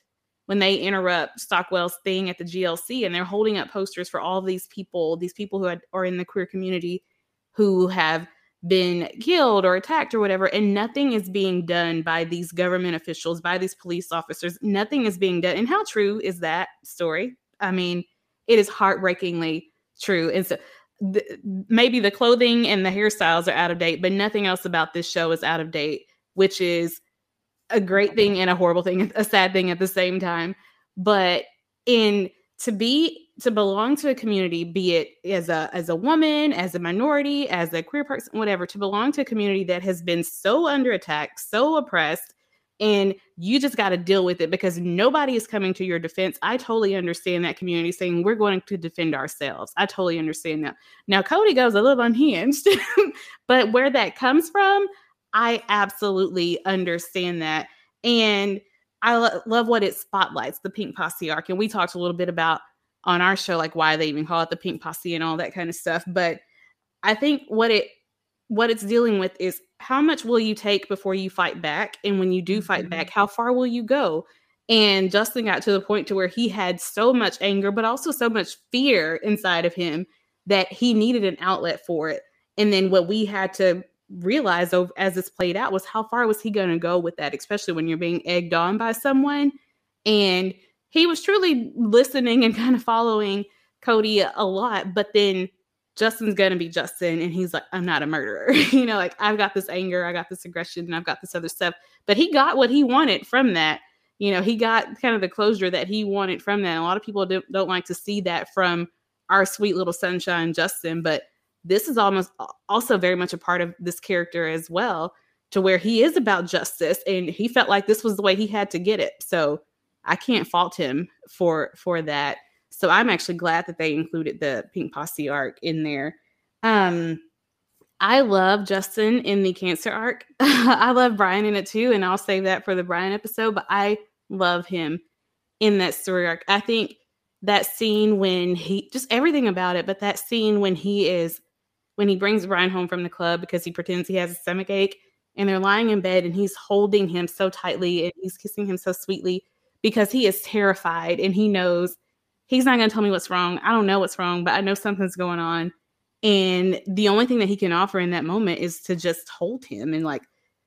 when they interrupt Stockwell's thing at the GLC and they're holding up posters for all these people, these people who had, are in the queer community who have been killed or attacked or whatever, and nothing is being done by these government officials, by these police officers. Nothing is being done. And how true is that story? I mean, it is heartbreakingly true. And so maybe the clothing and the hairstyles are out of date, but nothing else about this show is out of date, which is a great thing and a horrible thing, a sad thing at the same time. But in to be to belong to a community, be it as a as a woman, as a minority, as a queer person, whatever, to belong to a community that has been so under attack, so oppressed, and you just got to deal with it because nobody is coming to your defense. I totally understand that community saying we're going to defend ourselves. I totally understand that. Now Cody goes a little unhinged, [LAUGHS] but where that comes from, I absolutely understand that. And I lo- love what it spotlights the Pink Posse arc. And we talked a little bit about on our show, like why they even call it the Pink Posse and all that kind of stuff. But I think what it what it's dealing with is how much will you take before you fight back, and when you do fight mm-hmm. back, how far will you go? And Justin got to the point to where he had so much anger, but also so much fear inside of him that he needed an outlet for it. And then what we had to realize as this played out was how far was he going to go with that, especially when you're being egged on by someone. And he was truly listening and kind of following Cody a lot, but then Justin's gonna be Justin, and he's like, I'm not a murderer. [LAUGHS] you know, like I've got this anger, I got this aggression, and I've got this other stuff. But he got what he wanted from that. You know, he got kind of the closure that he wanted from that. And a lot of people don't, don't like to see that from our sweet little sunshine Justin, but this is almost also very much a part of this character as well, to where he is about justice and he felt like this was the way he had to get it. So I can't fault him for for that. So I'm actually glad that they included the Pink Posse arc in there. Um I love Justin in the cancer arc. [LAUGHS] I love Brian in it too, and I'll save that for the Brian episode, but I love him in that story arc. I think that scene when he just everything about it, but that scene when he is when he brings Brian home from the club because he pretends he has a stomach ache and they're lying in bed and he's holding him so tightly and he's kissing him so sweetly because he is terrified and he knows he's not going to tell me what's wrong. I don't know what's wrong, but I know something's going on. And the only thing that he can offer in that moment is to just hold him and like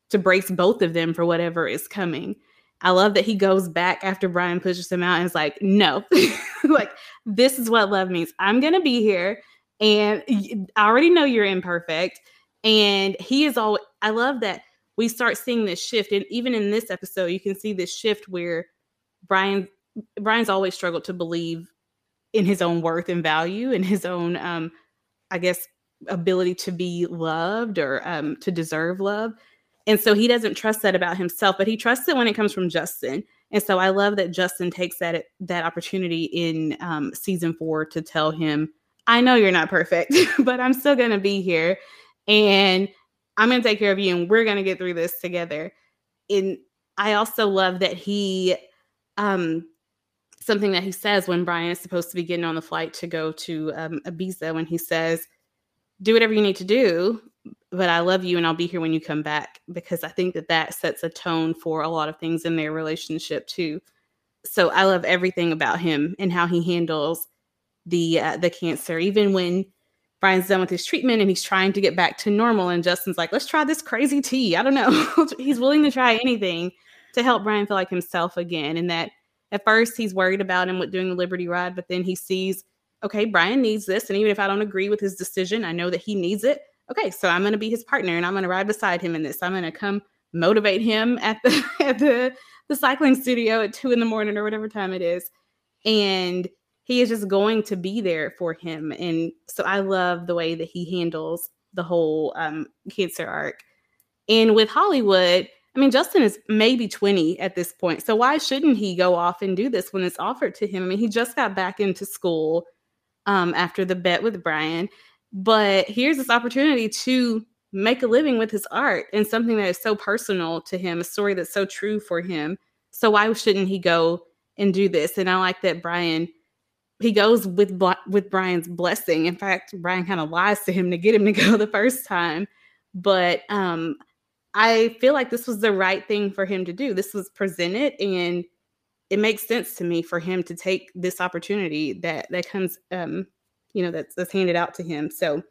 to brace both of them for whatever is coming. I love that he goes back after Brian pushes him out and is like, no, [LAUGHS] like this is what love means. I'm going to be here and I already know you're imperfect And he is all I love that we start seeing this shift. And even in this episode, you can see this shift where Brian Brian's always struggled to believe in his own worth and value and his own um I guess ability to be loved or um to deserve love. And so he doesn't trust that about himself, but he trusts it when it comes from Justin. And so I love that Justin takes that that opportunity in um, season four to tell him, "I know you're not perfect, [LAUGHS] but I'm still gonna be here, and I'm gonna take care of you, and we're gonna get through this together." And I also love that he, um, something that he says when Brian is supposed to be getting on the flight to go to um, Ibiza, when he says, "Do whatever you need to do, but I love you and I'll be here when you come back because I think that that sets a tone for a lot of things in their relationship too. So I love everything about him and how he handles the uh, the cancer even when Brian's done with his treatment and he's trying to get back to normal and Justin's like, "Let's try this crazy tea." I don't know. [LAUGHS] he's willing to try anything to help Brian feel like himself again and that at first he's worried about him with doing the Liberty ride, but then he sees, okay, Brian needs this and even if I don't agree with his decision, I know that he needs it okay, so I'm going to be his partner and I'm going to ride beside him in this. I'm going to come motivate him at the [LAUGHS] at the the cycling studio at two in the morning or whatever time it is, and he is just going to be there for him. And so I love the way that he handles the whole um, cancer arc. And with Hollywood, I mean, Justin is maybe 20 at this point. So why shouldn't he go off and do this when it's offered to him? I mean, he just got back into school um, after the bet with Brian. But here's this opportunity to make a living with his art and something that is so personal to him, a story that's so true for him. So why shouldn't he go and do this? And I like that Brian he goes with with Brian's blessing. In fact, Brian kind of lies to him to get him to go [LAUGHS] the first time. But um I feel like this was the right thing for him to do. This was presented and it makes sense to me for him to take this opportunity that that comes um you know that's that's handed out to him. So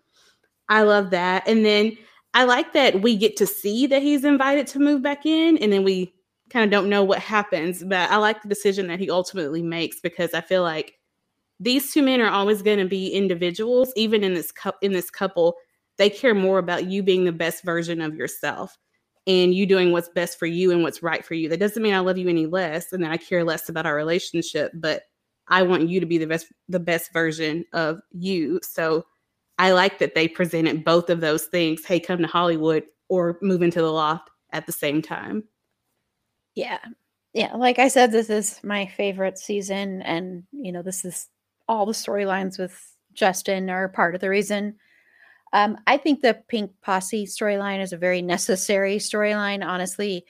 i love that. And then i like that we get to see that he's invited to move back in and then we kind of don't know what happens but i like the decision that he ultimately makes because i feel like these two men are always going to be individuals even in this cu- in this couple. They care more about you being the best version of yourself and you doing what's best for you and what's right for you that doesn't mean i love you any less and that i care less about our relationship but I want you to be the best the best version of you. So I like that they presented both of those things. Hey, come to Hollywood or move into the loft at the same time. Yeah. Yeah, like I said this is my favorite season and you know this is all the storylines with Justin are part of the reason. Um, I think the Pink Posse storyline is a very necessary storyline. Honestly,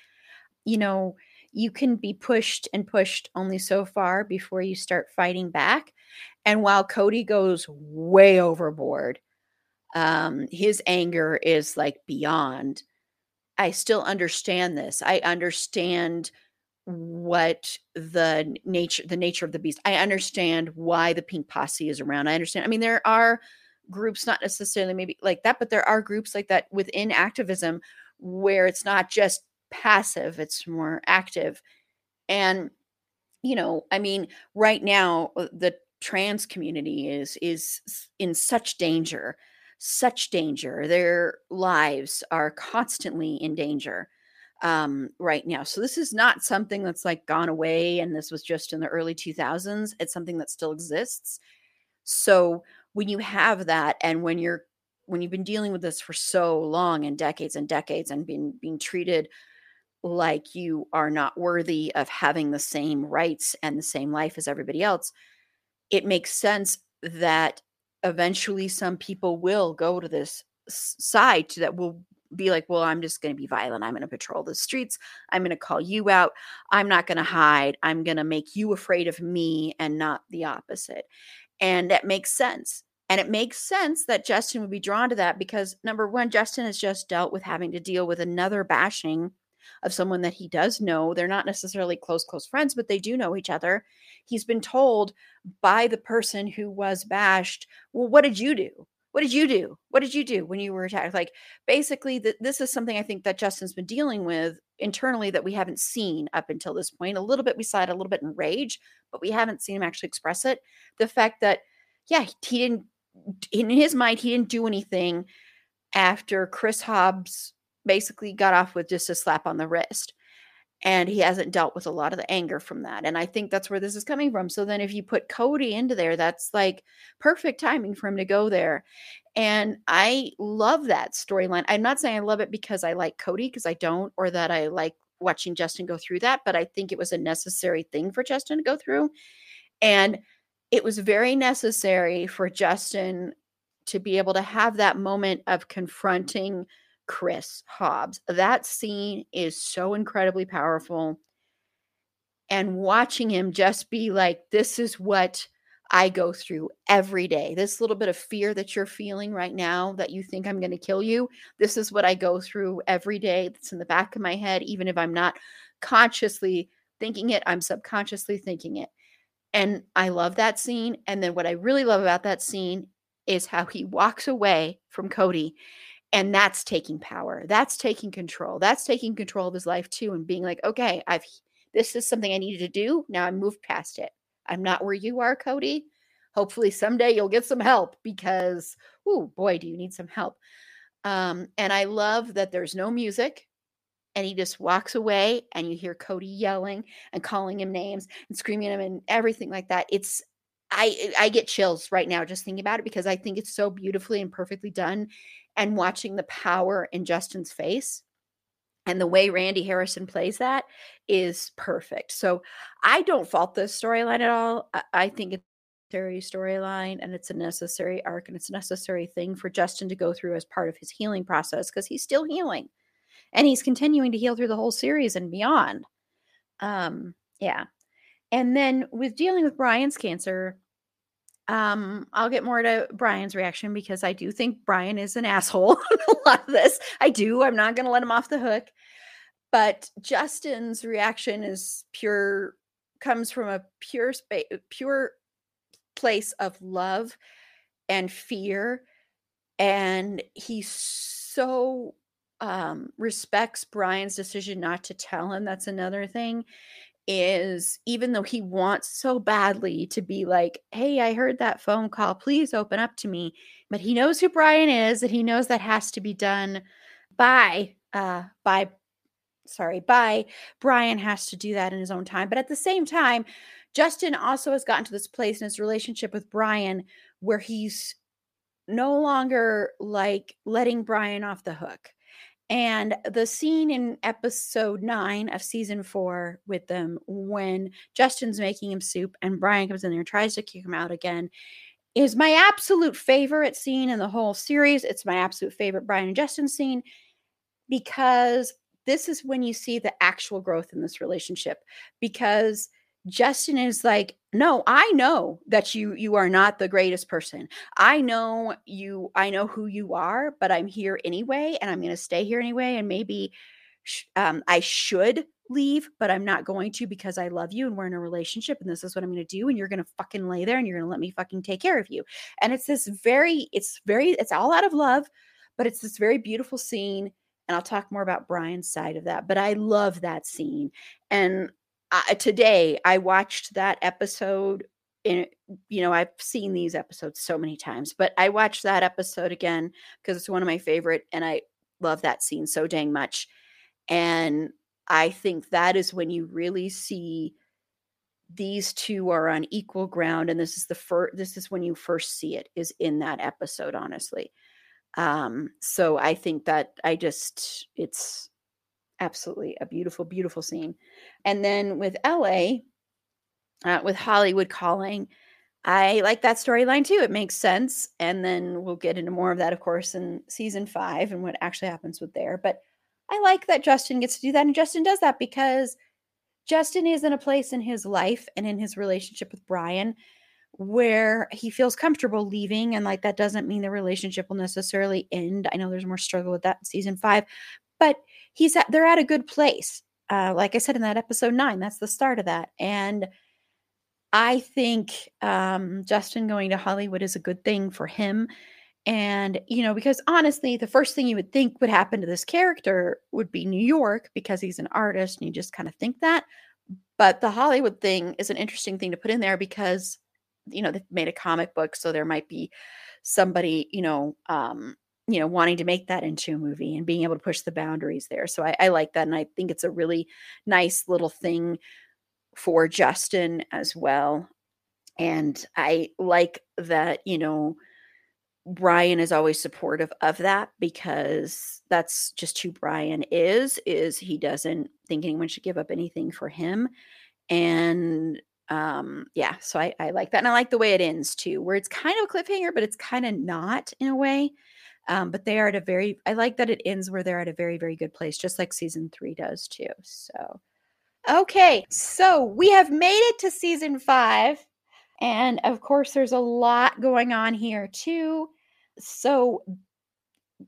you know, you can be pushed and pushed only so far before you start fighting back. And while Cody goes way overboard, um, his anger is like beyond. I still understand this. I understand what the nature the nature of the beast. I understand why the pink posse is around. I understand. I mean, there are groups, not necessarily maybe like that, but there are groups like that within activism where it's not just passive, it's more active. And you know, I mean, right now uh, the trans community is is in such danger, such danger. Their lives are constantly in danger um, right now. So this is not something that's like gone away and this was just in the early 2000s. It's something that still exists. So when you have that and when you're when you've been dealing with this for so long and decades and decades and being being treated like you are not worthy of having the same rights and the same life as everybody else, it makes sense that eventually some people will go to this side that will be like, well, I'm just going to be violent. I'm going to patrol the streets. I'm going to call you out. I'm not going to hide. I'm going to make you afraid of me and not the opposite. And that makes sense. And it makes sense that Justin would be drawn to that because number one, Justin has just dealt with having to deal with another bashing of someone that he does know. They're not necessarily close, close friends, but they do know each other. He's been told by the person who was bashed, Well, what did you do? What did you do? What did you do when you were attacked? Like, basically, th- this is something I think that Justin's been dealing with internally that we haven't seen up until this point. A little bit, we saw it a little bit in rage, but we haven't seen him actually express it. The fact that, yeah, he didn't, in his mind, he didn't do anything after Chris Hobbs basically got off with just a slap on the wrist. And he hasn't dealt with a lot of the anger from that. And I think that's where this is coming from. So then if you put Cody into there, that's like perfect timing for him to go there. And I love that storyline. I'm not saying I love it because I like Cody, because I don't, or that I like watching Justin go through that, but I think it was a necessary thing for Justin to go through. And it was very necessary for Justin to be able to have that moment of confronting Chris Hobbs. That scene is so incredibly powerful. And watching him just be like, this is what I go through every day. This little bit of fear that you're feeling right now that you think I'm going to kill you, this is what I go through every day. That's in the back of my head. Even if I'm not consciously thinking it, I'm subconsciously thinking it. And I love that scene. And then what I really love about that scene is how he walks away from Cody. And that's taking power. That's taking control. That's taking control of his life too and being like, okay, I've this is something I needed to do. Now I moved past it. I'm not where you are, Cody. Hopefully someday you'll get some help because, oh boy, do you need some help. Um, and I love that there's no music and he just walks away and you hear Cody yelling and calling him names and screaming at him and everything like that. It's I I get chills right now just thinking about it because I think it's so beautifully and perfectly done and watching the power in Justin's face and the way Randy Harrison plays that is perfect. So I don't fault this storyline at all. I, I think it's a necessary storyline and it's a necessary arc and it's a necessary thing for Justin to go through as part of his healing process because he's still healing and he's continuing to heal through the whole series and beyond. Um, yeah. And then with dealing with Brian's cancer, um, I'll get more to Brian's reaction because I do think Brian is an asshole [LAUGHS] a lot of this. I do. I'm not going to let him off the hook. But Justin's reaction is pure, comes from a pure space, pure place of love and fear. And he so um, respects Brian's decision not to tell him. That's another thing is even though he wants so badly to be like, Hey, I heard that phone call. Please open up to me. But he knows who Brian is and he knows that has to be done by uh by sorry, by Brian has to do that in his own time. But at the same time, Justin also has gotten to this place in his relationship with Brian where he's no longer like letting Brian off the hook. And the scene in episode nine of season four with them when Justin's making him soup and Brian comes in there and tries to kick him out again is my absolute favorite scene in the whole series. It's my absolute favorite Brian and Justin scene because this is when you see the actual growth in this relationship. Because Justin is like, no, I know that you you are not the greatest person. I know you I know who you are, but I'm here anyway and I'm going to stay here anyway and maybe sh- um, I should leave, but I'm not going to because I love you and we're in a relationship and this is what I'm going to do and you're going to fucking lay there and you're going to let me fucking take care of you. And it's this very it's very it's all out of love, but it's this very beautiful scene and I'll talk more about Brian's side of that, but I love that scene. And uh, today I watched that episode in you know I've seen these episodes so many times but I watched that episode again because it's one of my favorite and I love that scene so dang much and I think that is when you really see these two are on equal ground and this is the first this is when you first see it is in that episode honestly. Um so I think that I just it's absolutely a beautiful, beautiful scene. And then with LA, uh, with Hollywood calling, I like that storyline too. It makes sense. And then we'll get into more of that, of course, in season five and what actually happens with there. But I like that Justin gets to do that. And Justin does that because Justin is in a place in his life and in his relationship with Brian where he feels comfortable leaving. And like that doesn't mean the relationship will necessarily end. I know there's more struggle with that in season five, he's at they're at a good place. Uh, like I said in that episode nine, that's the start of that. And I think um, Justin going to Hollywood is a good thing for him. And, you know, because honestly, the first thing you would think would happen to this character would be New York because he's an artist and you just kind of think that. But the Hollywood thing is an interesting thing to put in there because, you know, they've made a comic book. So there might be somebody, you know, um, you know, wanting to make that into a movie and being able to push the boundaries there. So I, I like that. And I think it's a really nice little thing for Justin as well. And I like that, you know, Brian is always supportive of that because that's just who Brian is is he doesn't think anyone should give up anything for him and um yeah so I, I like that and I like the way it ends too where it's kind of a cliffhanger but it's kind of not in a way um but they are at a very I like that it ends where they're at a very very good place just like season 3 does too so okay so we have made it to season 5 and of course, there's a lot going on here too. So,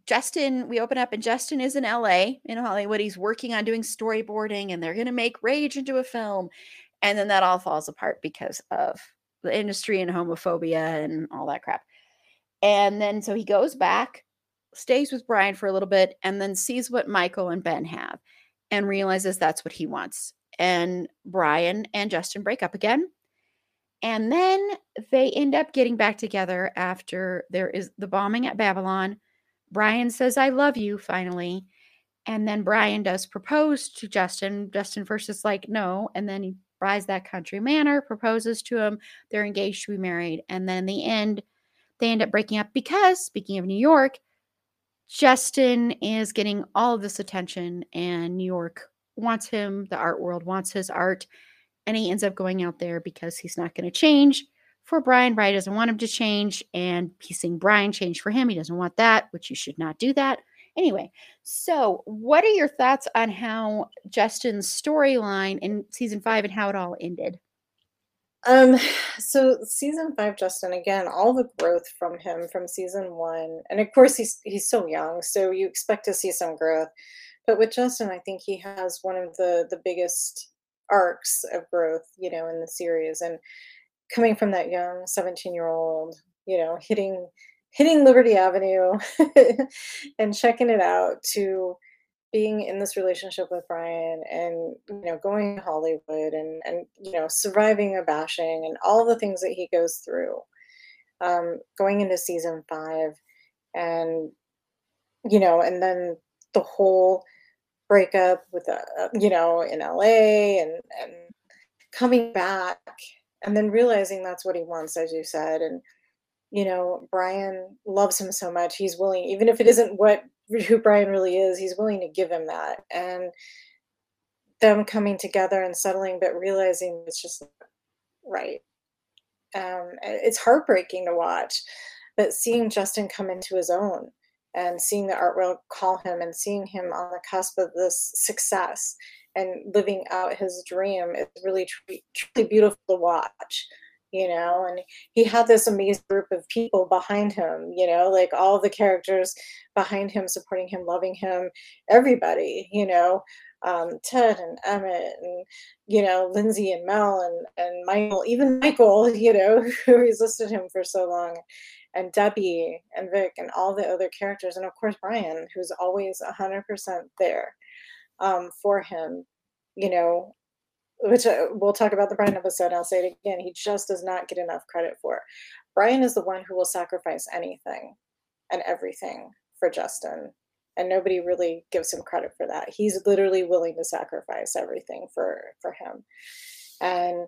Justin, we open up and Justin is in LA in Hollywood. He's working on doing storyboarding and they're going to make Rage into a film. And then that all falls apart because of the industry and homophobia and all that crap. And then so he goes back, stays with Brian for a little bit, and then sees what Michael and Ben have and realizes that's what he wants. And Brian and Justin break up again. And then they end up getting back together after there is the bombing at Babylon. Brian says, I love you, finally. And then Brian does propose to Justin. Justin first is like, no. And then he buys that country manor, proposes to him. They're engaged to be married. And then the end, they end up breaking up because, speaking of New York, Justin is getting all of this attention, and New York wants him. The art world wants his art and he ends up going out there because he's not going to change for Brian. Brian doesn't want him to change, and he's seeing Brian change for him. He doesn't want that, which you should not do that. Anyway, so what are your thoughts on how Justin's storyline in season five and how it all ended? Um, so season five, Justin, again, all the growth from him from season one, and of course he's he's so young, so you expect to see some growth. But with Justin, I think he has one of the the biggest arcs of growth, you know, in the series. And coming from that young 17 year old, you know, hitting hitting Liberty Avenue [LAUGHS] and checking it out to being in this relationship with Brian and you know going to Hollywood and and you know surviving a bashing and all the things that he goes through um, going into season five and you know and then the whole breakup with a uh, you know in LA and and coming back and then realizing that's what he wants as you said. And you know Brian loves him so much. He's willing even if it isn't what who Brian really is he's willing to give him that. And them coming together and settling but realizing it's just right. Um, it's heartbreaking to watch but seeing Justin come into his own and seeing the art world call him and seeing him on the cusp of this success and living out his dream is really truly, truly beautiful to watch you know and he had this amazing group of people behind him you know like all the characters behind him supporting him loving him everybody you know um, ted and emmett and you know lindsay and mel and and michael even michael [LAUGHS] you know who resisted him for so long and Debbie and Vic and all the other characters, and of course Brian, who's always hundred percent there um, for him. You know, which uh, we'll talk about the Brian episode. I'll say it again. He just does not get enough credit for. Brian is the one who will sacrifice anything and everything for Justin, and nobody really gives him credit for that. He's literally willing to sacrifice everything for for him, and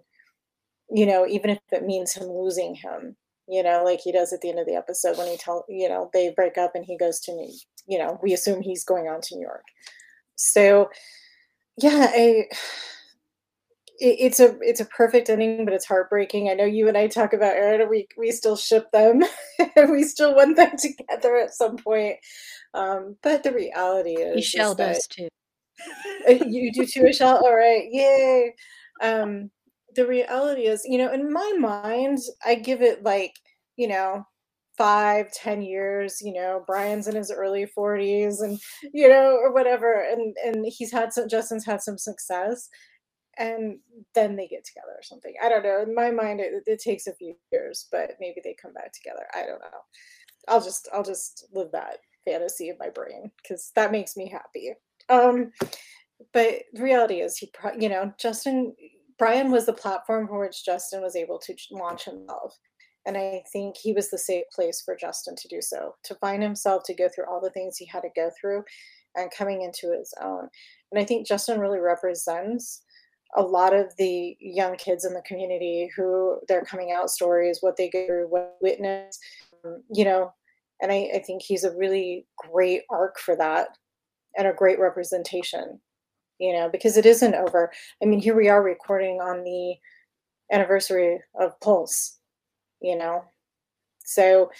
you know, even if it means him losing him, you know, like he does at the end of the episode when he tell, you know, they break up and he goes to New, you know, we assume he's going on to New York. So, yeah, I, it's a it's a perfect ending, but it's heartbreaking. I know you and I talk about Erin. We we still ship them, and [LAUGHS] we still want them [LAUGHS] together at some point. Um, but the reality is, E'Shel is does too. [LAUGHS] you do too, E'Shel. All right, yay. Um, the reality is, you know, in my mind, I give it like, you know, five, ten years, you know, Brian's in his early 40s and, you know, or whatever. And and he's had some Justin's had some success. And then they get together or something. I don't know. In my mind, it, it takes a few years, but maybe they come back together. I don't know. I'll just I'll just live that fantasy in my brain because that makes me happy. Um, but reality is, he, you know, Justin Brian was the platform for which Justin was able to launch himself. And I think he was the safe place for Justin to do so, to find himself, to go through all the things he had to go through and coming into his own. And I think Justin really represents a lot of the young kids in the community who their coming out stories, what they go through, what witness, um, you know, and I, I think he's a really great arc for that and a great representation, you know, because it isn't over. I mean, here we are recording on the anniversary of Pulse, you know, so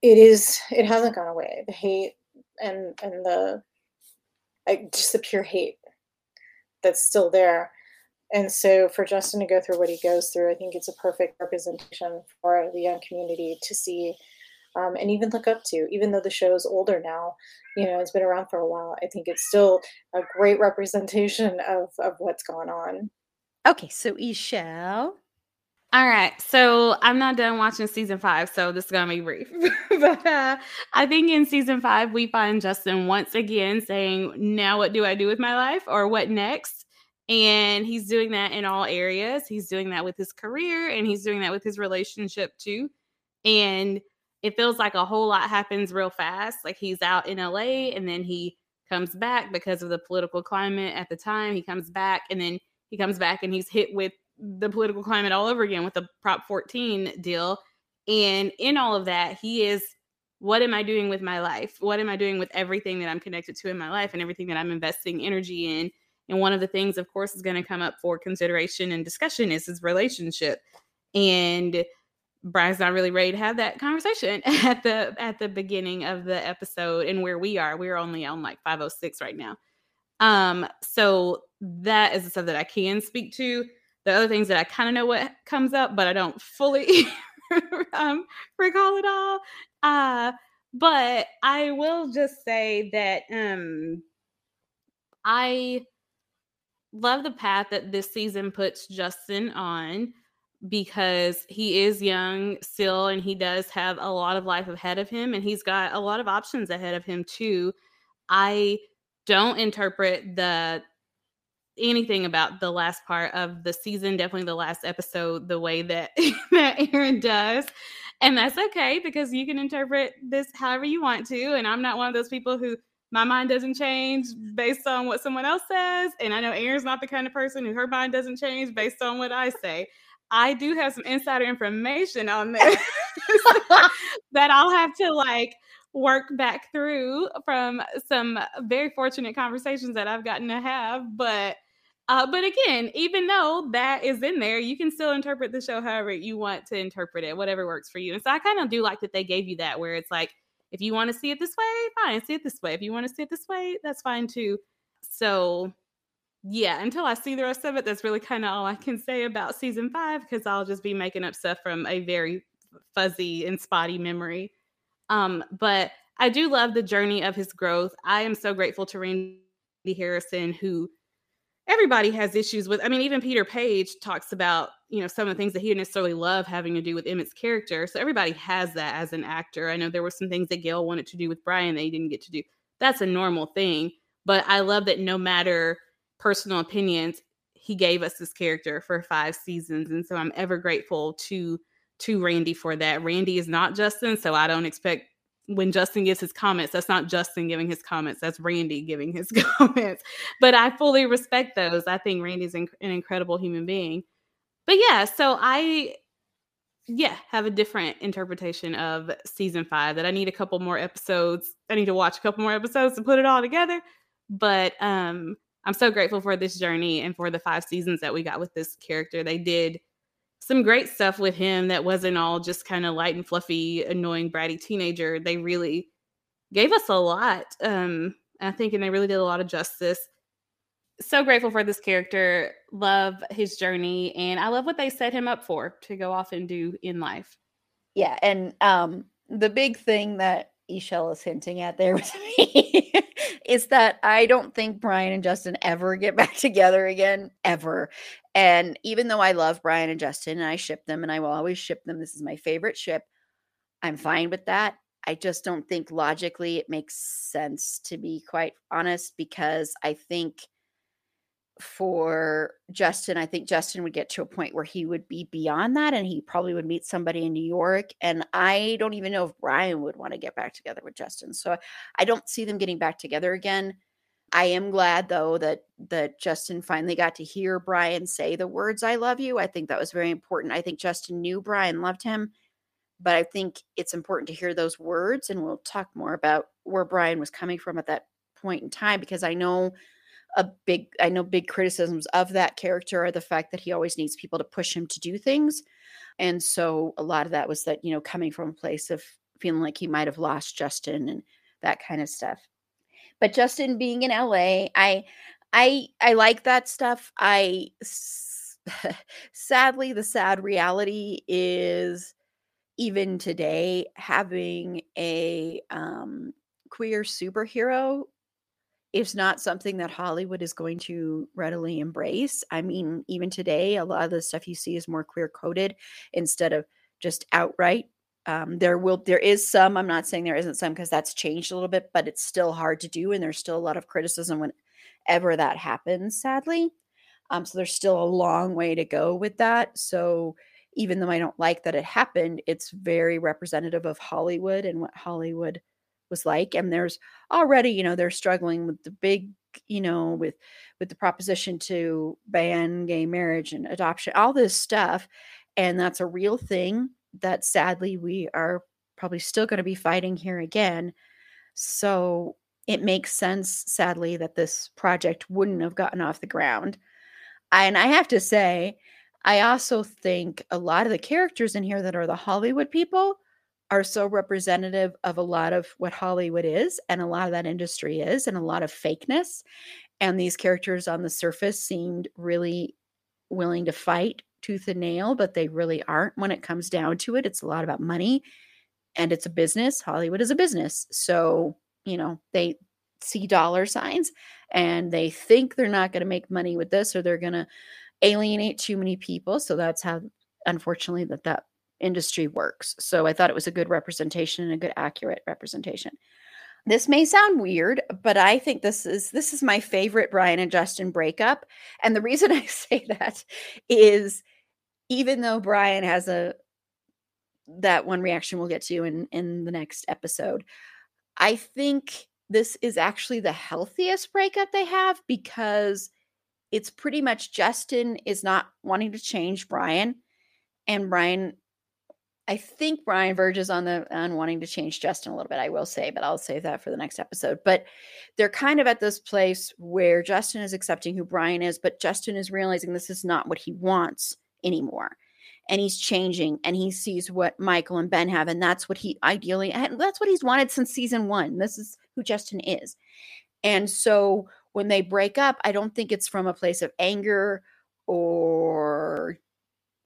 it is, it hasn't gone away. The hate and, and the, like, just the pure hate that's still there. And so for Justin to go through what he goes through, I think it's a perfect representation for the young community to see um, and even look up to, even though the show is older now, you know, it's been around for a while. I think it's still a great representation of, of what's going on. Okay, so E'Shel. All right, so I'm not done watching season five, so this is gonna be brief. [LAUGHS] but uh, I think in season five we find Justin once again saying, "Now what do I do with my life?" or "What next?" And he's doing that in all areas. He's doing that with his career, and he's doing that with his relationship too. And it feels like a whole lot happens real fast. Like he's out in LA and then he comes back because of the political climate at the time. He comes back and then he comes back and he's hit with the political climate all over again with the Prop 14 deal. And in all of that, he is what am I doing with my life? What am I doing with everything that I'm connected to in my life and everything that I'm investing energy in? And one of the things, of course, is going to come up for consideration and discussion is his relationship. And Brian's not really ready to have that conversation [LAUGHS] at the at the beginning of the episode and where we are. We're only on like 506 right now. Um, so that is the stuff that I can speak to. The other things that I kind of know what comes up, but I don't fully [LAUGHS] um, recall it all. Uh, but I will just say that um, I love the path that this season puts Justin on because he is young still and he does have a lot of life ahead of him and he's got a lot of options ahead of him too. I don't interpret the anything about the last part of the season, definitely the last episode, the way that [LAUGHS] that Erin does. And that's okay because you can interpret this however you want to. And I'm not one of those people who my mind doesn't change based on what someone else says. And I know Erin's not the kind of person who her mind doesn't change based on what I say. I do have some insider information on this [LAUGHS] that I'll have to like work back through from some very fortunate conversations that I've gotten to have. But uh, but again, even though that is in there, you can still interpret the show however you want to interpret it, whatever works for you. And so I kind of do like that they gave you that, where it's like, if you want to see it this way, fine, see it this way. If you want to see it this way, that's fine too. So yeah, until I see the rest of it, that's really kind of all I can say about season five because I'll just be making up stuff from a very fuzzy and spotty memory. Um, but I do love the journey of his growth. I am so grateful to Randy Harrison, who everybody has issues with. I mean, even Peter Paige talks about, you know, some of the things that he didn't necessarily love having to do with Emmett's character. So everybody has that as an actor. I know there were some things that Gale wanted to do with Brian that he didn't get to do. That's a normal thing. But I love that no matter personal opinions, he gave us this character for five seasons. And so I'm ever grateful to to Randy for that. Randy is not Justin, so I don't expect when Justin gives his comments, that's not Justin giving his comments, that's Randy giving his [LAUGHS] comments. But I fully respect those. I think Randy's an incredible human being. But yeah, so I yeah, have a different interpretation of season 5 that I need a couple more episodes. I need to watch a couple more episodes to put it all together. But um I'm so grateful for this journey and for the five seasons that we got with this character. They did some great stuff with him that wasn't all just kind of light and fluffy, annoying, bratty teenager. They really gave us a lot. Um, I think, and they really did a lot of justice. So grateful for this character. Love his journey, and I love what they set him up for to go off and do in life. Yeah, and um, the big thing that E'Shel is hinting at there [LAUGHS] with me is that I don't think Brian and Justin ever get [LAUGHS] back together again, ever. And even though I love Brian and Justin and I ship them and I will always ship them, this is my favorite ship. I'm fine with that. I just don't think logically it makes sense to be quite honest because I think for Justin, I think Justin would get to a point where he would be beyond that and he probably would meet somebody in New York. And I don't even know if Brian would want to get back together with Justin. So I don't see them getting back together again. I am glad though that that Justin finally got to hear Brian say the words I love you. I think that was very important. I think Justin knew Brian loved him, but I think it's important to hear those words and we'll talk more about where Brian was coming from at that point in time because I know a big I know big criticisms of that character are the fact that he always needs people to push him to do things. And so a lot of that was that, you know, coming from a place of feeling like he might have lost Justin and that kind of stuff. But Justin being in LA, I I I like that stuff. I [LAUGHS] sadly the sad reality is even today having a um queer superhero is not something that Hollywood is going to readily embrace. I mean, even today, a lot of the stuff you see is more queer coded instead of just outright. Um, there will there is some. I'm not saying there isn't some because that's changed a little bit, but it's still hard to do, and there's still a lot of criticism whenever that happens. Sadly, um, so there's still a long way to go with that. So even though I don't like that it happened, it's very representative of Hollywood and what Hollywood was like and there's already you know they're struggling with the big you know with with the proposition to ban gay marriage and adoption all this stuff and that's a real thing that sadly we are probably still going to be fighting here again. So it makes sense sadly that this project wouldn't have gotten off the ground. And i have to say i also think a lot of the characters in here that are the hollywood people are so representative of a lot of what Hollywood is and a lot of that industry is and a lot of fakeness. And these characters on the surface seemed really willing to fight tooth and nail, but they really aren't when it comes down to it. It's a lot about money and it's a business. Hollywood is a business. So, you know, they see dollar signs and they think they're not going to make money with this or they're going to alienate too many people. So that's how, unfortunately, that that industry works. So I thought it was a good representation and a good accurate representation. This may sound weird, but I think this is this is my favorite Brian and Justin breakup. And the reason [LAUGHS] I say that is even though Brian has a that one reaction we'll get to in in the next episode, I think this is actually the healthiest breakup they have because it's pretty much Justin is not wanting to change Brian and Brian I think Brian verges on the on wanting to change Justin a little bit. I will say, but I'll save that for the next episode. But they're kind of at this place where Justin is accepting who Brian is, but Justin is realizing this is not what he wants anymore. And he's changing and he sees what Michael and Ben have, and that's what he ideally and that's what he's wanted since season one. This is who Justin is. And so when they break up, I don't think it's from a place of anger or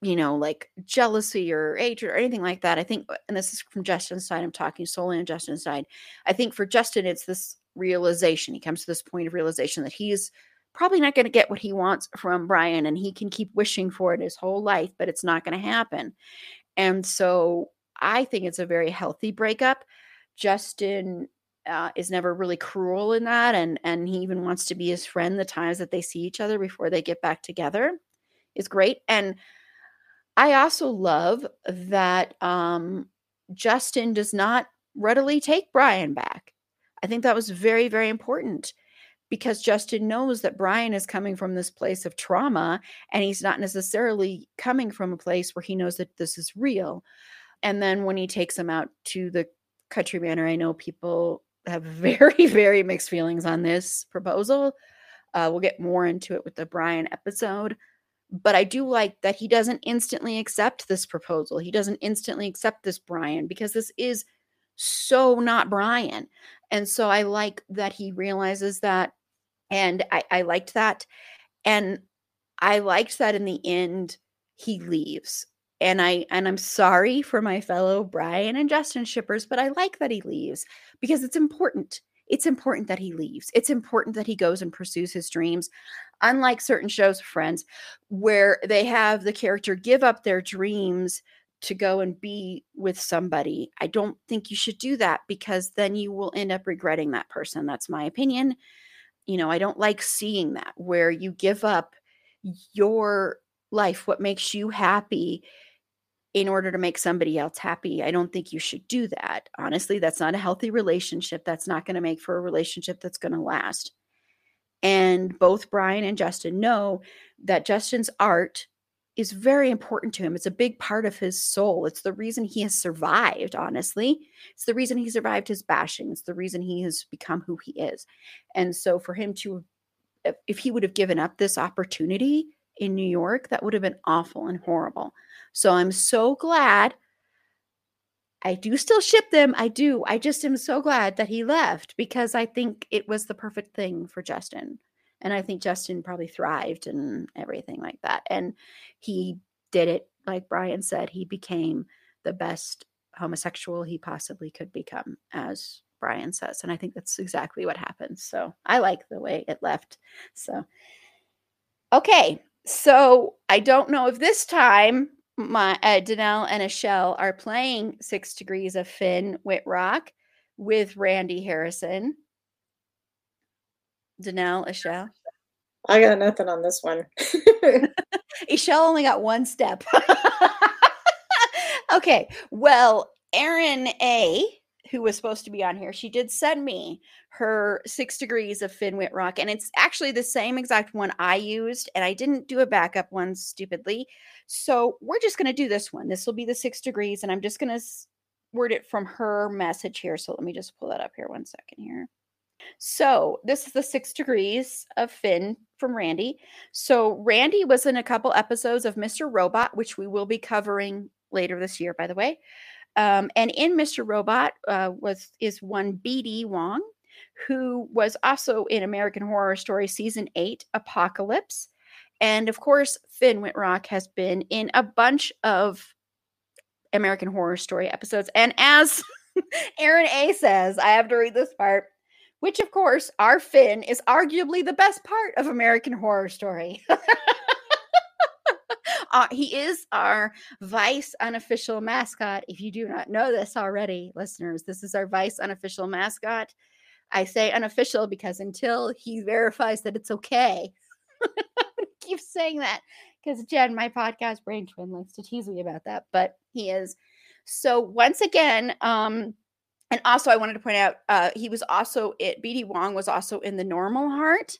you know, like jealousy or hatred or anything like that. I think, uh, and this is from Justin's side, I'm talking solely on Justin's side. I think for Justin, it's this realization. He comes to this point of realization that he's probably not going to get what he wants from Brian and he can keep wishing for it his whole life, but it's not going to happen. And so I think it's a very healthy breakup. Justin uh, is never really cruel in that and and he even wants to be his friend the times that they see each other before they get back together is great and I also love that um, Justin does not readily take Brian back. I think that was very, very important because Justin knows that Brian is coming from this place of trauma and he's not necessarily coming from a place where he knows that this is real. And then when he takes him out to the country manor, I know people have [LAUGHS] very, very mixed feelings on this proposal. Uh, we'll get more into it with the Brian episode but I do like that he doesn't instantly accept this proposal. He doesn't instantly accept this Brian because this is so not Brian. And so I like that he realizes that. And I, I liked that. And I liked that in the end, he leaves. And I and I'm sorry for my fellow Brian and Justin shippers, but I like that he leaves because it's important it's important that he leaves. It's important that he goes and pursues his dreams. Unlike certain shows, friends, where they have the character give up their dreams to go and be with somebody, I don't think you should do that because then you will end up regretting that person. That's my opinion. you know, I don't like seeing that where you give up your life, what makes you happy in order to make somebody else happy. I don't think you should do that. Honestly, that's not a healthy relationship. That's not going to make for a relationship that's going to last. And both Brian and Justin know that Justin's art is very important to him. It's a big part of his soul. It's the reason he has survived, honestly. It's the reason he survived his bashing. It's the reason he has become who he is. And so for him to, if he would have given up this opportunity in New York, that would have been awful and horrible. So I'm so glad. I do still ship them. I do. I just am so glad that he left because I think it was the perfect thing for Justin. And I think Justin probably thrived and everything like that. And he did it, like Brian said, he became the best homosexual he possibly could become, as Brian says. And I think that's exactly what happened. So I like the way it left. So, okay. So I don't know if this time my uh, Danelle and E'Shel are playing Six Degrees of Finn Wittrock with Randy Harrison. Danelle, E'Shel. I got nothing on this one. [LAUGHS] E'Shel only got one step. [LAUGHS] okay. Well, Aaron A, who was supposed to be on here, she did send me her six degrees of Finn Wittrock, and it's actually the same exact one I used, and I didn't do a backup one stupidly. So we're just going to do this one. This will be the six degrees, and I'm just going to word it from her message here. So let me just pull that up here one second here. So this is the six degrees of Finn from Randy. So Randy was in a couple episodes of Mr. Robot, which we will be covering later this year, by the way. Um, and in Mr. Robot uh, was is one BD Wong, who was also in American Horror Story season eight, Apocalypse. And of course, Finn Wittrock has been in a bunch of American Horror Story episodes. And as [LAUGHS] Aaron A says, I have to read this part, which of course, our Finn is arguably the best part of American Horror Story. [LAUGHS] uh, he is our vice unofficial mascot. If you do not know this already, listeners, this is our vice unofficial mascot. I say unofficial because until he verifies that it's okay, [LAUGHS] keep saying that because Jen, my podcast brain twin, likes to tease me about that, but he is. So once again, um, and also I wanted to point out, uh, he was also it. BD Wong was also in the Normal Heart,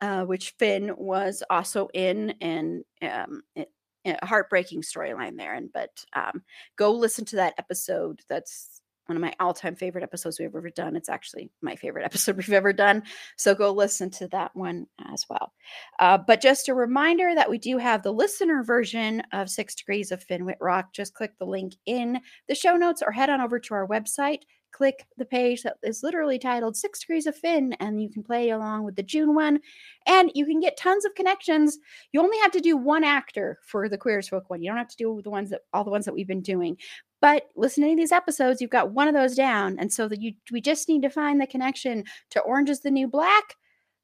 uh, which Finn was also in, and um, it, a heartbreaking storyline there. And but um, go listen to that episode. That's one of my all-time favorite episodes we've ever done. It's actually my favorite [LAUGHS] episode we've ever done. So go listen to that one as well. Uh, but just a reminder that we do have the listener version of Six Degrees of Finn Wittrock. Just click the link in the show notes or head on over to our website. Click the page that is literally titled Six Degrees of Finn, and you can play along with the June one. And you can get tons of connections. You only have to do one actor for the Queer as Folk one. You don't have to do the ones that all the ones that we've been doing. But listening to these episodes, you've got one of those down. And so that you we just need to find the connection to Orange is the New Black,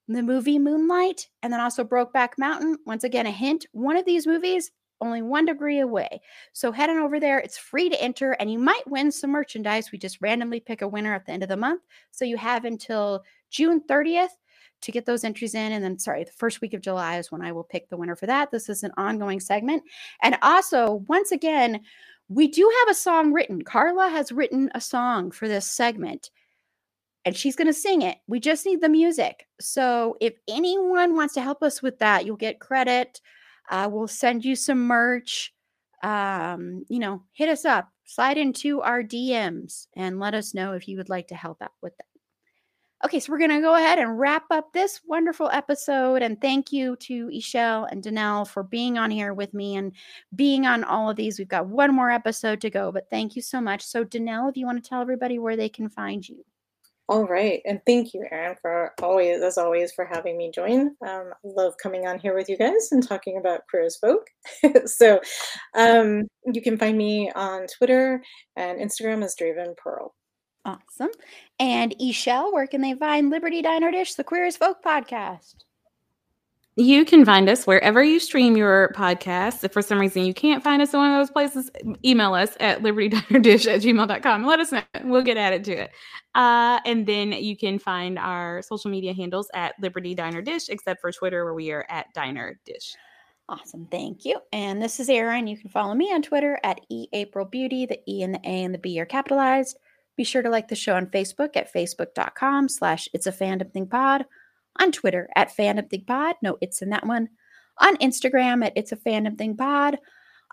the movie Moonlight, and then also Brokeback Mountain. Once again, a hint one of these movies only one degree away. So head on over there. It's free to enter, and you might win some merchandise. We just randomly pick a winner at the end of the month. So you have until June 30th to get those entries in. And then, sorry, the first week of July is when I will pick the winner for that. This is an ongoing segment. And also, once again, we do have a song written. Carla has written a song for this segment and she's going to sing it. We just need the music. So if anyone wants to help us with that, you'll get credit. Uh, we'll send you some merch. Um, you know, hit us up, slide into our DMs, and let us know if you would like to help out with that. Okay, so we're going to go ahead and wrap up this wonderful episode. And thank you to E'Shel and Danelle for being on here with me and being on all of these. We've got one more episode to go, but thank you so much. So, Danelle, if you want to tell everybody where they can find you. All right. And thank you, Erin, for always, as always, for having me join. Um, I love coming on here with you guys and talking about queer as folk. [LAUGHS] so um, you can find me on Twitter and Instagram as Draven Pearl. Awesome. And E'Shel, where can they find Liberty Diner Dish, the Queer as Folk podcast? You can find us wherever you stream your podcasts. If for some reason you can't find us in one of those places, email us at libertydinerdish at gmail.com let us know. We'll get added to it. Uh, and then you can find our social media handles at Liberty Diner Dish, except for Twitter, where we are at Diner Dish. Awesome. Thank you. And this is Erin. You can follow me on Twitter at eaprilbeauty. The E and the A and the B are capitalized. Be sure to like the show on Facebook at facebook.com slash it's a fandom thing pod. On Twitter at fandom thing pod. No, it's in that one. On Instagram at it's a fandom thing pod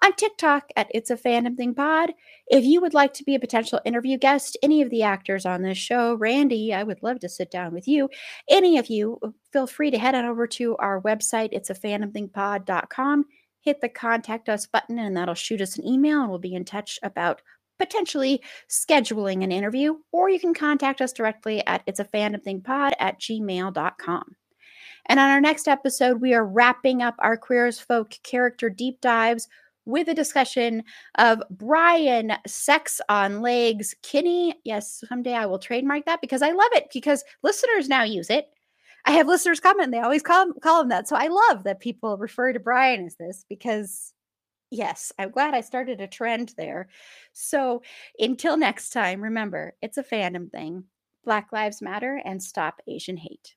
on TikTok at It's a Fandom Thing Pod. If you would like to be a potential interview guest, any of the actors on this show, Randy, I would love to sit down with you. Any of you, uh, feel free to head on over to our website, it's a fandomthingpod.com. Hit the contact us button, and that'll shoot us an email, and we'll be in touch about potentially scheduling an interview. Or you can contact us directly at it's a fandom thing pod at gmail.com. And on our next episode, we are wrapping up our Queer as Folk character deep dives with a discussion of Brian Sex on Legs Kinney. Yes, someday I will trademark that because I love it because listeners now use it. I have listeners comment, they always call, call him that. So I love that people refer to Brian as this because, yes, I'm glad I started a trend there. So until next time, remember, it's a fandom thing. Black Lives Matter and stop Asian hate.